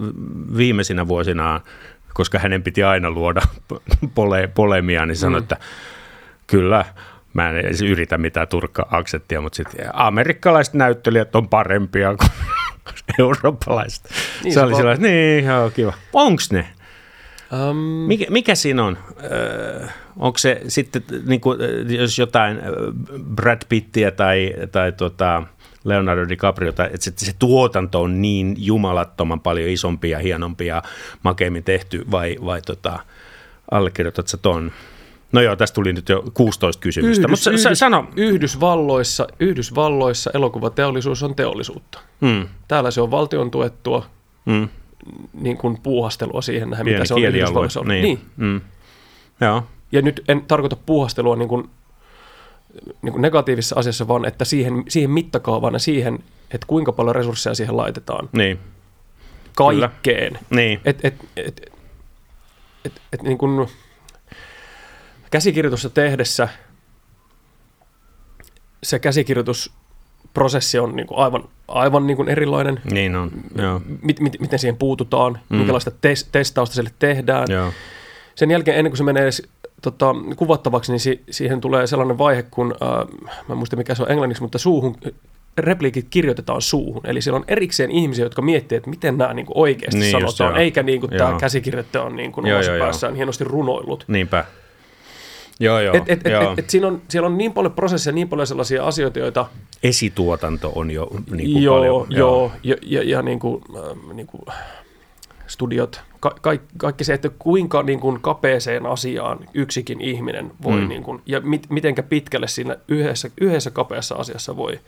viimeisinä vuosinaan, koska hänen piti aina luoda pole, polemia, niin sanoi, mm. että kyllä, mä en edes yritä mitään Turkka-aksettia, mutta sitten amerikkalaiset näyttelijät on parempia kuin eurooppalaiset. Niin se se oli sellainen, niin joo, kiva. Onks ne? Um, Mikä, mikä siinä on? Öö, onko se sitten, niin kuin, jos jotain Brad Pittiä tai, tai tota, Leonardo DiCapriota, että se, se tuotanto on niin jumalattoman paljon isompi ja hienompi ja makeimmin tehty, vai, vai tota, allekirjoitat sä ton? No joo, tästä tuli nyt jo 16 kysymystä, mutta Yhdys, sä, Yhdys, sano. Yhdysvalloissa, Yhdysvalloissa elokuvateollisuus on teollisuutta. Mm, Täällä se on valtion tuettua mm, niin kuin puuhastelua siihen nähden, pieni mitä se on. Yhdysvalloissa ollut. Niin. Niin. Mm. Joo, Ja nyt en tarkoita puuhastelua niin kuin, niin negatiivisessa asiassa, vaan että siihen, siihen mittakaavaan ja siihen, että kuinka paljon resursseja siihen laitetaan niin, kaikkeen. niin, Et, et, et, et, et, niin kuin käsikirjoitusta tehdessä se käsikirjoitusprosessi on niin kuin aivan, aivan niin kuin erilainen. niin on, joo, Mit, mit, miten siihen puututaan, mm. minkälaista tes, testausta sille tehdään. joo, Sen jälkeen ennen kuin se menee edes tota, kuvattavaksi, niin si, siihen tulee sellainen vaihe, kun, äh, mä en muista mikä se on englanniksi, mutta suuhun, repliikit kirjoitetaan suuhun. Eli siellä on erikseen ihmisiä, jotka miettii, että miten nämä niin kuin oikeasti Niin just, sanotaan, joo. eikä niin kuin tämä Joo. käsikirjoittaja on niin kuin Joo, joo, joo. päässään hienosti runoillut. niinpä. Joo, joo, Et, et, joo. et, et siinä, on, siellä on niin paljon prosesseja, niin paljon sellaisia asioita, joita Esituotanto on jo niin kuin joo, paljon. joo, ja, ja, ja niin kuin, äh, niin kuin studiot, ka, ka, kaikki se, että kuinka niin kuin kapeeseen asiaan yksikin ihminen voi, mm. niin kuin, ja mit, mitenkä pitkälle siinä yhdessä, yhdessä kapeassa asiassa voi,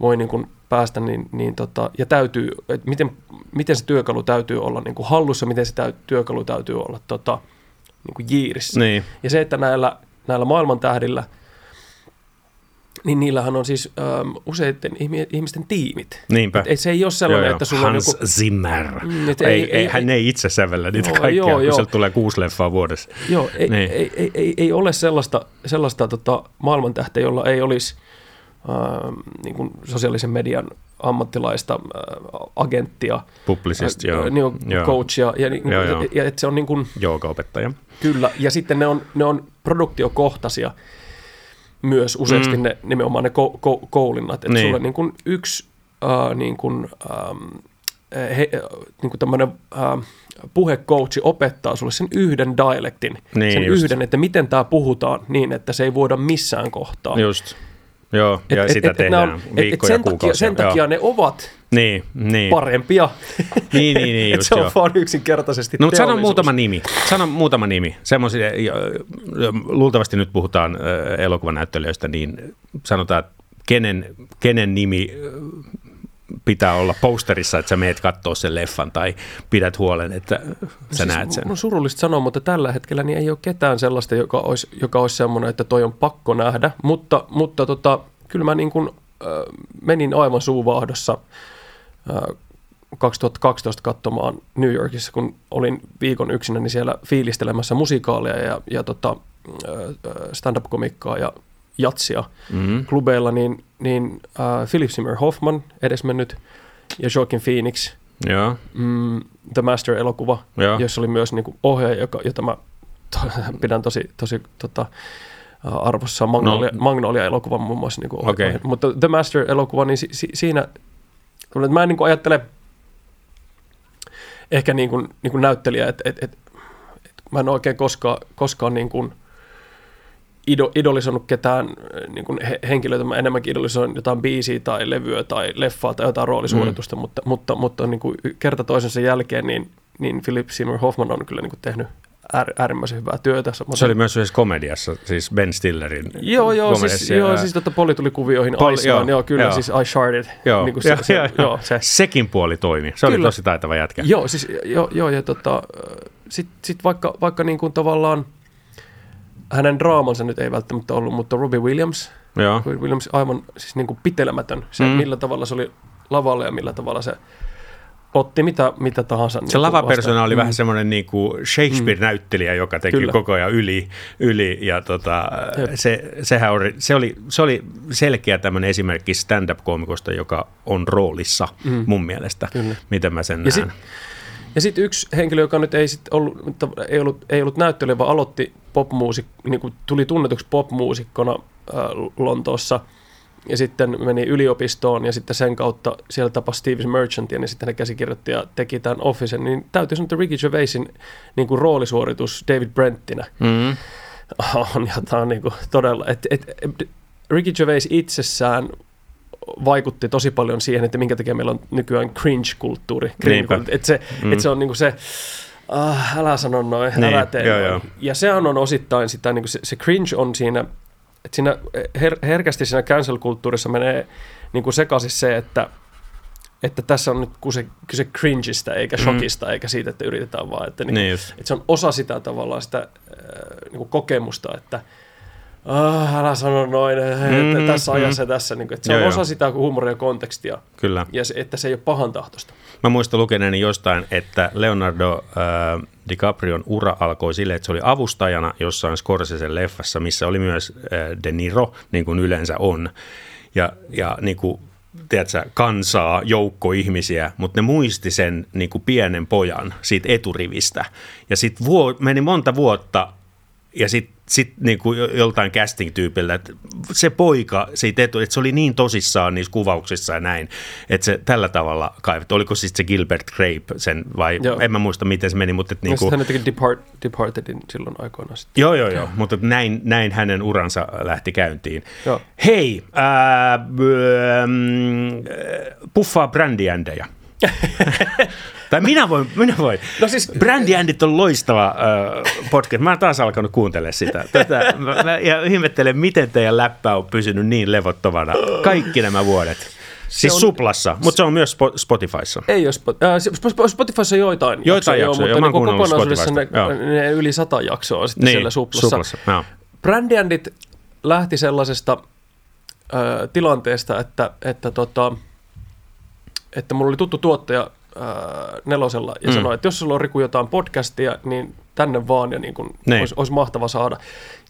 voi niin kuin päästä, niin, niin tota, ja täytyy, että miten, miten se työkalu täytyy olla niin kuin hallussa, miten se täy, työkalu täytyy olla tota, niin kuin jiirissä. Niin, Ja se, että näillä, näillä maailman tähdillä, niin niillähän on siis ähm, useiden ihmi- ihmisten tiimit. niinpä. Et, et se ei ole sellainen, Joo, joo. että sulla on Hans joku... Zimmer. Mm, et ei, ei- ei, hän ei itse sävellä niitä Joo, kaikkia, joo, kun joo. sieltä tulee kuusi leffaa vuodessa. Joo, ei, Niin. ei, ei, ei, ei ole sellaista, sellaista tota, maailmantähteä, jolla ei olisi ähm, niin kuin sosiaalisen median ammattilaista äh, agenttia, Publicist, joo. äh, niin kuin joo. coachia, ja, niin, Joo, joo. ja, ja että se on niin kuin, Joogaopettaja. Kyllä, ja sitten ne on, ne on produktiokohtaisia myös useasti Mm. ne, nimenomaan ne ko- ko- koulinnat. Että Niin. niin. sulla niin kuin yksi äh, niin kuin, ähm, he, niin kuin tämmöinen äh, puhecoachi opettaa sulle sen yhden dialektin, Niin, sen just. yhden, että miten tämä puhutaan niin, että se ei voida missään kohtaa. Just. Joo, Et- ja et- sitä et- et tehdään on- et- et viikkoja, sen takia, sen takia joo. ne ovat Niin, niin. parempia. Niin, niin, niin, just se on joo. vaan yksinkertaisesti No mutta sano muutama nimi. Sano muutama nimi. Semmoisia, luultavasti nyt puhutaan elokuvanäyttelijöistä, niin sanotaan, että kenen, kenen nimi pitää olla posterissa, että sä meet katsoa sen leffan tai pidät huolen, että sä siis näet sen. On surullista sanoa, mutta tällä hetkellä niin ei ole ketään sellaista, joka olisi, joka olisi semmoinen, että toi on pakko nähdä. Mutta, mutta tota, kyllä mä niin kuin, äh, menin aivan suuvaahdossa 2012 katsomaan New Yorkissa, kun olin viikon yksinä niin siellä fiilistelemässä musikaalia ja, ja tota, äh, äh, stand-up-komikkaa ja jatsia Mm-hmm. klubeilla, niin, niin äh, Philip Seymour Hoffman edesmennyt ja Joaquin Phoenix – Joo, mm, The Master-elokuva, Joo. jossa oli myös niin kuin ohjaaja, joka, jota mä to, pidän tosi, tosi tota, ä, arvossa Magnolia, No. Magnolia-elokuvan muun muassa. Niin kuin ohjaaja. Mutta The Master-elokuva, niin si, si, siinä, että mä en niin kuin ajattele ehkä niin kuin, niin kuin näyttelijä, että et, et, et, mä en oikein koskaan, koskaan niin kuin ido, idolisoinut ketään äh, niin kuin he, henkilöitä, mä enemmänkin idolisoin jotain biisiä tai levyä tai leffaa tai jotain roolisuoritusta, mm. mutta, mutta, mutta niin kuin kerta toisensa jälkeen niin, niin Philip Seymour Hoffman on kyllä niin kuin tehnyt äär, äärimmäisen hyvää työtä. Samaten- se oli myös yhdessä komediassa, siis Ben Stillerin Joo, joo, siis, komediassa, joo, ja- siis tota poli tuli kuvioihin Poli- Poli, joo, joo, kyllä, joo. siis I Sharded. Joo, niin kuin se, joo, se, joo, joo, se, sekin puoli toimi. Se oli Kyllä. tosi taitava jätkä. Joo, siis, joo, joo ja tota, sitten sit vaikka, vaikka niin kuin tavallaan hänen draamansa nyt ei välttämättä ollut, mutta Robbie Williams, Joo. Robbie Williams aivan siis niin kuin pitelemätön. Se, mm. millä tavalla se oli lavalla ja millä tavalla se otti mitä, mitä tahansa. Se niin lavapersona oli Mm. vähän semmoinen niin kuin Shakespeare-näyttelijä, joka teki Kyllä. koko ajan yli, yli ja tota, Jep. se, sehän oli, se, oli, se oli selkeä tämmöinen esimerkki stand-up-koomikosta, joka on roolissa Mm. mun mielestä, Kyllä. miten mä sen Ja näen. sit- Ja sitten yksi henkilö, joka nyt ei, sit ollut, ei, ollut, ei ollut näyttelijä, vaan aloitti popmuusik, niin tuli tunnetuksi popmuusikkona äh, Lontoossa ja sitten meni yliopistoon ja sitten sen kautta siellä tapasi Steve Merchantia, niin sitten hän käsikirjoitti ja teki tämän Officen, niin täytyy sanoa, että Ricky Gervaisin niin kuin roolisuoritus David Brenttinä Mm. on jotain niin kuin todella, että et, et, Ricky Gervais itsessään vaikutti tosi paljon siihen, että minkä takia meillä on nykyään cringe-kulttuuri. Cringe että se, mm. että se on niin kuin se, ah, älä sano noin, Niin, älä tee joo, joo. Ja sehän on osittain sitä, niin kuin se, se cringe on siinä, että siinä her, herkästi siinä cancel-kulttuurissa menee niin kuin sekaisin se, että että tässä on nyt kyse, kyse cringeistä eikä shokista, eikä siitä, että yritetään vaan, että, niin, Mm. Niin just. että se on osa sitä tavallaan sitä äh, niin kuin kokemusta, että ah, älä sano noin, mm, Mm, tässä mm. ajassa ja tässä, niin kuin, että se Joo, on joo. osa sitä huumoria ja kontekstia, Kyllä. ja se, että se ei ole pahan tahtosta. Mä muistan lukeneeni jostain, että Leonardo äh, DiCaprion ura alkoi sille, että se oli avustajana jossain Scorsesen leffassa, missä oli myös äh, De Niro, niin kuin yleensä on. Ja, ja niin kuin, tiedätkö, kansaa, joukko ihmisiä, mutta ne muisti sen niin kuin pienen pojan siitä eturivistä. Ja sitten vuo, meni monta vuotta ja sitten sit niinku jo- joltain casting-tyypiltä, että se poika siitä etu, että se oli niin tosissaan niissä kuvauksissa ja näin, että se tällä tavalla kaivettu. Oliko siis se Gilbert Grape sen vai Joo. en mä muista miten se meni, mutta että Niin niinku, hän teki Depart, Departedin silloin aikoinaan sitten. Joo, joo, joo, mutta näin, näin hänen uransa lähti käyntiin. Joo. Hei, ää, mm, puffaa brändiändejä. tai minä voin, minä voin. No siis- Brändiändit on loistava äh, podcast. Mä oon taas alkanut kuuntelemaan sitä. Tätä, mä, mä, ja ihmettelen, miten teidän läppä on pysynyt niin levottomana kaikki nämä vuodet. Siis on- Suplassa, mutta se on myös Spo- Spotifyssa. Ei ole Spot, äh, Sp- Spotifyssa joitain, Joitain jaksoja, joo, mutta niin kokonaisuudessa ne, joo. ne, yli sata jaksoa on sitten Niin, siellä suplassa. Suplassa, joo. Lähti sellaisesta ö, tilanteesta, että, että, tota, että mulla oli tuttu tuottaja ö, nelosella ja Mm. sanoi, että jos sulla on Riku jotain podcastia, niin tänne vaan ja niin kuin, Niin. olisi, olisi mahtava saada.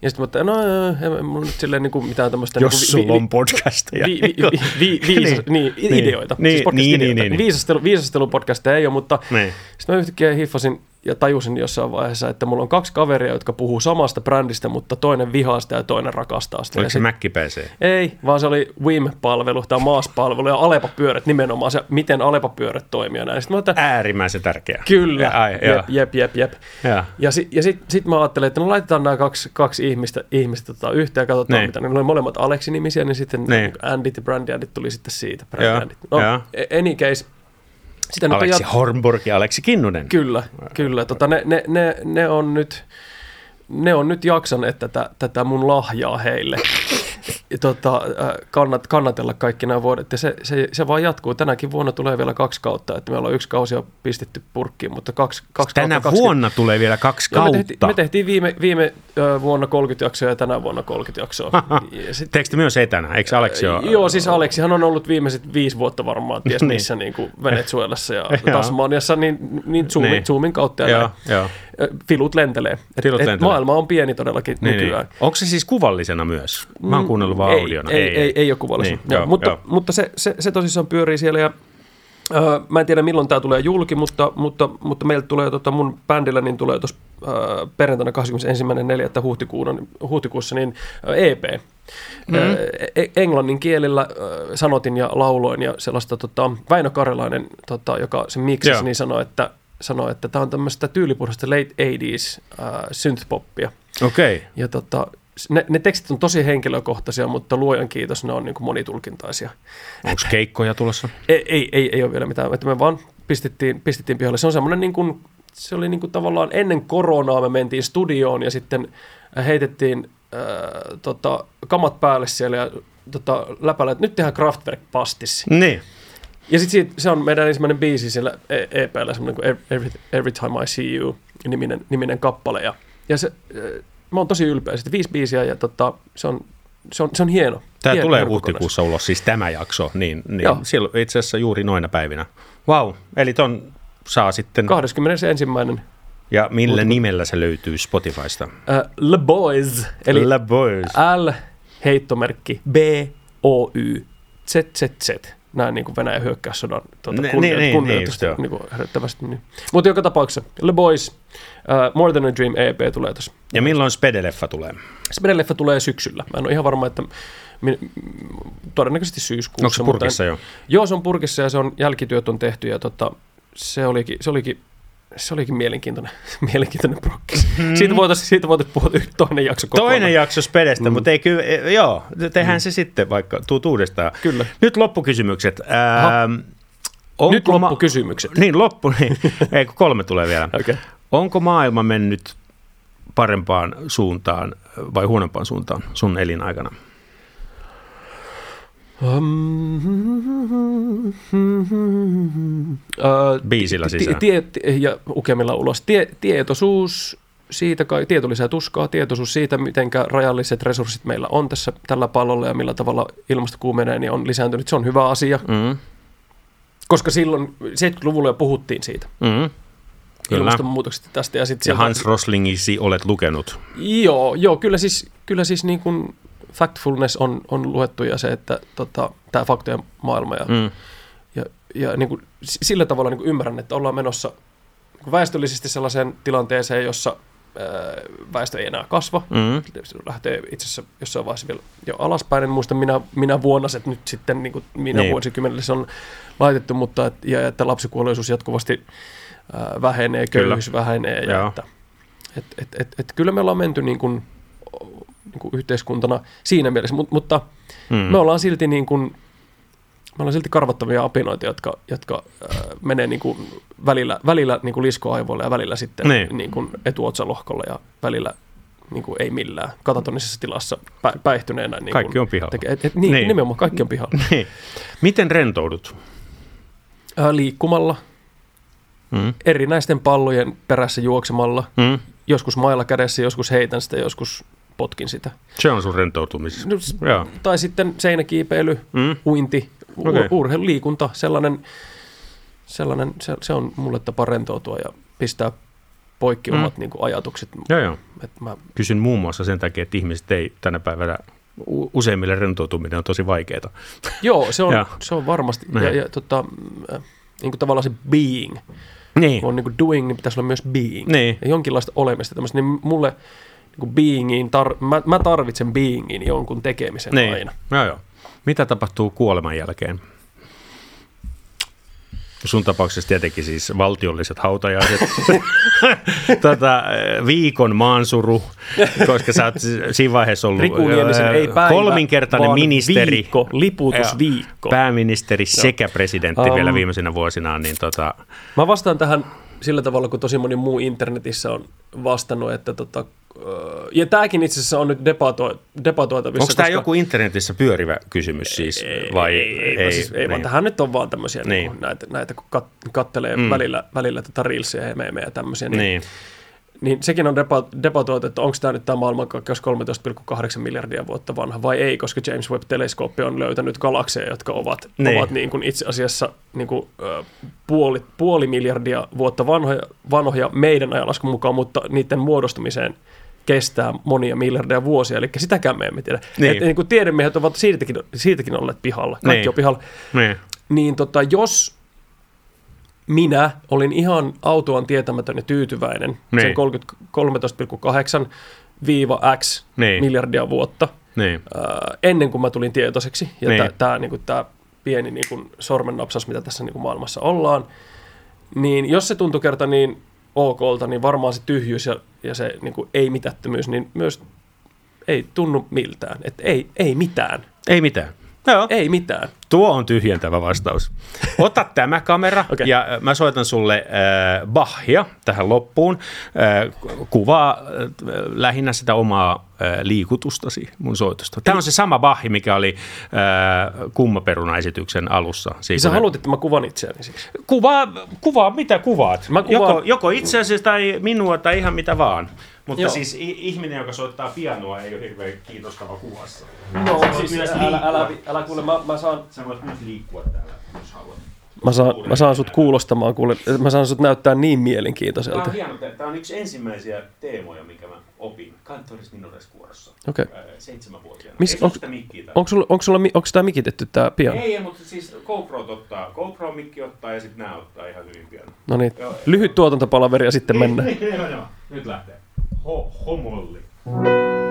Ja sitten mä että no joo, ei mulla nyt silleen niin kuin mitään tämmöistä Jos niin sulla kuin, on podcasteja. vi, vi, vi, vi, viisas, niin, niin, ideoita. Niin, siis podcast niin, ideoita. niin, niin. Viisastelu, viisastelupodcasteja ei ole, mutta Niin. sitten mä yhtäkkiä hiffasin ja tajusin jossain vaiheessa, että mulla on kaksi kaveria, jotka puhuu samasta brändistä, mutta toinen vihaa sitä ja toinen rakastaa sitä. Oliko Ja se Mac PC? ei, vaan se oli WIM-palvelu tai MAAS-palvelu ja Alepa-pyörät nimenomaan, se, miten Alepa-pyörät toimii ja näin. Sitten mä että Äärimmäisen tärkeä. kyllä, Ja, ai, jep, jep, jep, jep. Ja, ja sitten sit mä ajattelin, että no laitetaan nämä kaksi, kaksi ihmistä, ihmistä tota, yhteen ja katsotaan Niin. mitä. Ne oli molemmat Aleksi-nimisiä, niin sitten Niin. Andit ja Brandiandit tuli sitten siitä. Joo, Brandiandit. No, joo. any case. Sitä Aleksi jat- Hornborg ja Aleksi Kinnunen. Kyllä, kyllä. Tota, ne, ne, ne, ne, on nyt, ne on nyt jaksaneet tätä, tätä mun lahjaa heille. Tota, äh, kannat, kannatella kaikki nämä vuodet. Ja se, se, se vaan jatkuu. Tänäkin vuonna tulee vielä kaksi kautta. Että meillä on yksi kausi jo pistetty purkkiin, mutta kaksi, kaksi Tänä kautta, vuonna tulee vielä kaksi Joo, me, kautta. tehtiin, me tehtiin viime, viime vuonna 30 jaksoa ja tänä vuonna 30 jaksoa. Ja sit, Teekö te myös etänä? Eikö Aleksi ole? Joo, siis Aleksihan on ollut viimeiset viisi vuotta varmaan, ties Niin. missä niin kuin Venezuelassa ja. Tasmaniassa, niin, niin, zoomin, Niin. zoomin kautta ja Joo, joo. Filut lentelee. Et, Filut et lentelee. Maailma on pieni todellakin Niin, niin. nykyään. Onko se siis kuvallisena myös? Mä oon kuunnellut vaan Mm, ei, audiona. Ei, ei, ei, ei ole kuvallista. Niin, Joo, joo, mutta joo. mutta se, se, se tosissaan pyörii siellä ja Öö, mä en tiedä milloin tämä tulee julki, mutta, mutta, mutta meiltä tulee tota mun bändillä niin tulee tuossa öö, perjantaina 21.4. Huhtikuussa, huhtikuussa niin öö, EP. Mm-hmm. Öö, e- englannin kielellä sanotin ja lauloin ja sellaista tota, Väinö Karjalainen, tota, joka sen miksasi, Joo. niin sanoi, että sanoi, että tämä on tämmöistä tyylipuhdasta late 80s äh, synthpoppia. Okei. Okay. Ja tota, ne, ne tekstit on tosi henkilökohtaisia, mutta luojan kiitos, ne on niin kuin monitulkintaisia. Onko keikkoja tulossa? Ei, ei, ei, ei ole vielä mitään, että me vaan pistettiin, pistettiin pihalle. Se on semmoinen niin kuin, se oli niin kuin tavallaan ennen koronaa me mentiin studioon ja sitten heitettiin äh, tota, kamat päälle siellä ja tota, läpällä, että nyt tehdään Kraftwerk-pastissi. Niin. Ja sitten se on meidän ensimmäinen biisi siellä E- EPllä, semmoinen kuin Every, Every Time I See You niminen, niminen kappale. Ja, ja se, äh, mä oon tosi ylpeä siitä. Viisi biisiä ja tota, se, on, se, on, se on hieno. Tämä hieno, tulee huhtikuussa ulos, siis tämä jakso, niin, niin Joo. silloin itse asiassa juuri noina päivinä. Wow, eli ton saa sitten, kokonaisuus. 21. ja millä Huhtikuuta. nimellä se löytyy Spotifysta? Äh, Le Boys, eli Le Boys. L, heittomerkki, B, O, Y, Z, Z, Z. Näin niin kuin Venäjän hyökkäyssodan tuota, Ne- kunnioit, niin, niin, kunnioitusta niin, just niin, kuin herättävästi. Niin. Mutta joka tapauksessa, Le Boys, uh, More Than a Dream EP tulee tuossa. Ja milloin Spede-leffa tulee? Spede-leffa tulee syksyllä. Mä en ole ihan varma, että min, todennäköisesti syyskuussa. Onko se mutta purkissa en- jo? Joo, se on purkissa ja se on, jälkityöt on tehty ja tota, se olikin, se olikin se olikin mielenkiintoinen, mielenkiintoinen prokkis. Mm. Siitä voitaisiin siitä voitais puhua toinen jakso kokonaan. Toinen jakso Spedestä, mm. mutta ei kyllä, e, joo, tehdään mm. se sitten vaikka, tuut uudestaan. Kyllä. Nyt loppukysymykset. Ähm, onko Nyt loppukysymykset. Niin, loppu, niin. ei kun kolme tulee vielä. Okay. Onko maailma mennyt parempaan suuntaan vai huonompaan suuntaan sun elinaikana? Biisillä sisään. Tie, tie, ja ukemilla ulos. Tie, tietoisuus siitä, tieto lisää tuskaa, tietoisuus siitä, miten rajalliset resurssit meillä on tässä tällä pallolla ja millä tavalla ilmasto kuumenee, niin on lisääntynyt. Se on hyvä asia, Mm. koska silloin 70-luvulla jo puhuttiin siitä. Mm. Kyllä. ilmastonmuutoksesta tästä. Ja, sit Ja sieltä- Hans Roslingisi olet lukenut. Joo, joo kyllä siis, kyllä siis niin kuin factfulness on, on luettu ja se, että tota, tämä faktojen maailma ja, Mm. ja, ja niin kuin, sillä tavalla niin kuin ymmärrän, että ollaan menossa niin kuin väestöllisesti sellaiseen tilanteeseen, jossa ää, väestö ei enää kasva. Mm. Se lähtee itse asiassa jossain vaiheessa vielä jo alaspäin. En muista minä, minä vuonna se nyt sitten, niin kuin minä Niin. vuosikymmenelle se on laitettu, mutta et, ja että lapsikuolleisuus jatkuvasti ää, vähenee, Kyllä. köyhyys vähenee. Ja Joo. että, et, et, et, et, kyllä me ollaan menty niin kuin, niin kuin yhteiskuntana siinä mielessä, Mut, mutta Mm. me ollaan silti niin kuin, me ollaan silti karvattavia apinoita, jotka, jotka äh, menee niin kuin välillä, välillä niin kuin liskoaivoille ja välillä sitten Niin. niin. Kuin etuotsalohkolla ja välillä niin kuin ei millään katatonisessa tilassa pä, päihtyneenä. Niin Kaikki kuin on pihalla. Tekee, et, et, niin, Niin. niin, nimenomaan kaikki on pihalla. Niin. Miten rentoudut? Äh, liikkumalla, Mm. erinäisten pallojen perässä juoksemalla, Mm. joskus mailla kädessä, joskus heitän sitä, joskus potkin sitä. Se on sun rentoutumis. No. Tai sitten seinäkiipeily, Mm. uinti, u- Okei. urheilu, liikunta, sellainen, sellainen se, se on mulle tapa rentoutua ja pistää poikki Mm. omat niin kuin, ajatukset. Joo, joo. Et mä, Kysyn muun muassa sen takia, että ihmiset ei tänä päivänä, u- useimmille rentoutuminen on tosi vaikeaa. joo, se on, se on varmasti. Niin. Ja, ja tota, äh, niin kuin tavallaan se being, Niin. kun on niin kuin doing, niin pitäisi olla myös being. Niin. Ja jonkinlaista olemista. Tämmöistä, niin mulle niin kuin beingiin, tar, mä, mä tarvitsen beingiin jonkun tekemisen Niin. aina. Joo, joo. Mitä tapahtuu kuoleman jälkeen? Sun tapauksessa tietenkin siis valtiolliset hautajaiset, tota, viikon maansuru, koska sä oot siinä vaiheessa ollut ää, ei päivä, kolminkertainen ministeri, viikko, liputusviikko. Joo, pääministeri sekä presidentti Um, vielä viimeisenä vuosina, niin tota, Mä vastaan tähän sillä tavalla, kun tosi moni muu internetissä on vastannut, että tota, ja tämäkin itse asiassa on nyt debato, debatoitavissa. onko tämä koska- joku internetissä pyörivä kysymys siis, vai ei, ei, ei, siis, ei vaan niin. tähän nyt on vaan tämmöisiä, Niin. niin. Näitä, näitä, kun kat, kattelee Mm. välillä, välillä tätä reelsia ja meemejä ja tämmöisiä, niin, Niin. Niin. sekin on debatoitu, että onko tämä nyt tämä maailmankaikkeus 13,8 miljardia vuotta vanha vai ei, koska James Webb-teleskooppi on löytänyt galakseja, jotka ovat, Niin. ovat niin kuin itse asiassa niin kuin, puoli, puoli miljardia vuotta vanhoja, vanhoja meidän ajanlaskun mukaan, mutta niiden muodostumiseen kestää monia miljardeja vuosia, eli sitäkään me emme tiedä. Niin. Niin. Et, niin kuin tiedemiehet ovat siitäkin, siitäkin olleet pihalla, kaikki niin. on pihalla. Niin. Niin tota, jos minä olin ihan autuaan tietämätön ja tyytyväinen Niin. sen 30 13,8-X Niin. miljardia vuotta Niin. ää, ennen kuin mä tulin tietoiseksi. Ja Niin. tämä niinku, pieni niinku, sormennapsas, mitä tässä niinku, maailmassa ollaan, niin jos se tuntui kerta niin okolta, niin varmaan se tyhjyys ja, ja se niinku, ei-mitättömyys, niin myös ei tunnu miltään. Että ei, ei mitään. Ei mitään. Joo. Ei mitään. Tuo on tyhjentävä vastaus. Ota tämä kamera okay. Ja äh, mä soitan sulle äh, Bachia tähän loppuun. Äh, kuvaa äh, lähinnä sitä omaa äh, liikutustasi mun soitosta. Tämä on se sama Bachi, mikä oli äh, kummaperuna-esityksen alussa. Siitä sä haluat, että mä kuvan itseäni siis. Kuvaa, kuvaa, mitä kuvaat. Mä kuvaan- Joko, joko itseäsi tai minua tai ihan mitä vaan. Mutta Joo. siis ihminen, joka soittaa pianoa, ei ole hirveän kiinnostava kuvassa. No, Sä voit siis myös älä, älä, älä, älä kuule, mä, mä saan, Sä voit myös liikkua täällä, jos haluat. mä saan, mä saan sut kuulostamaan, kuule, mä saan sut näyttää niin mielenkiintoiselta. Tämä on hieno. Tämä on yksi ensimmäisiä teemoja, mikä mä opin Kantoris Minores kuorossa. Okei. Ää, Seitsemänvuotiaana. Onko sulla, onko sulla, onko mikitetty tää piano? Ei, mutta siis GoPro ottaa. GoPro mikki ottaa ja sitten nämä ottaa ihan hyvin pian. No niin, lyhyt tuotantopalaveri ja sitten mennään. Joo, joo. Nyt lähtee. Ho, homolli.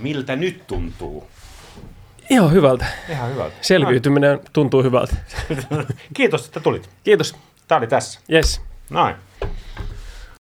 Miltä nyt tuntuu? Ihan hyvältä. Ihan hyvältä. Selviytyminen tuntuu hyvältä. Kiitos, että tulit. Kiitos. Tämä oli tässä. Yes. Noin.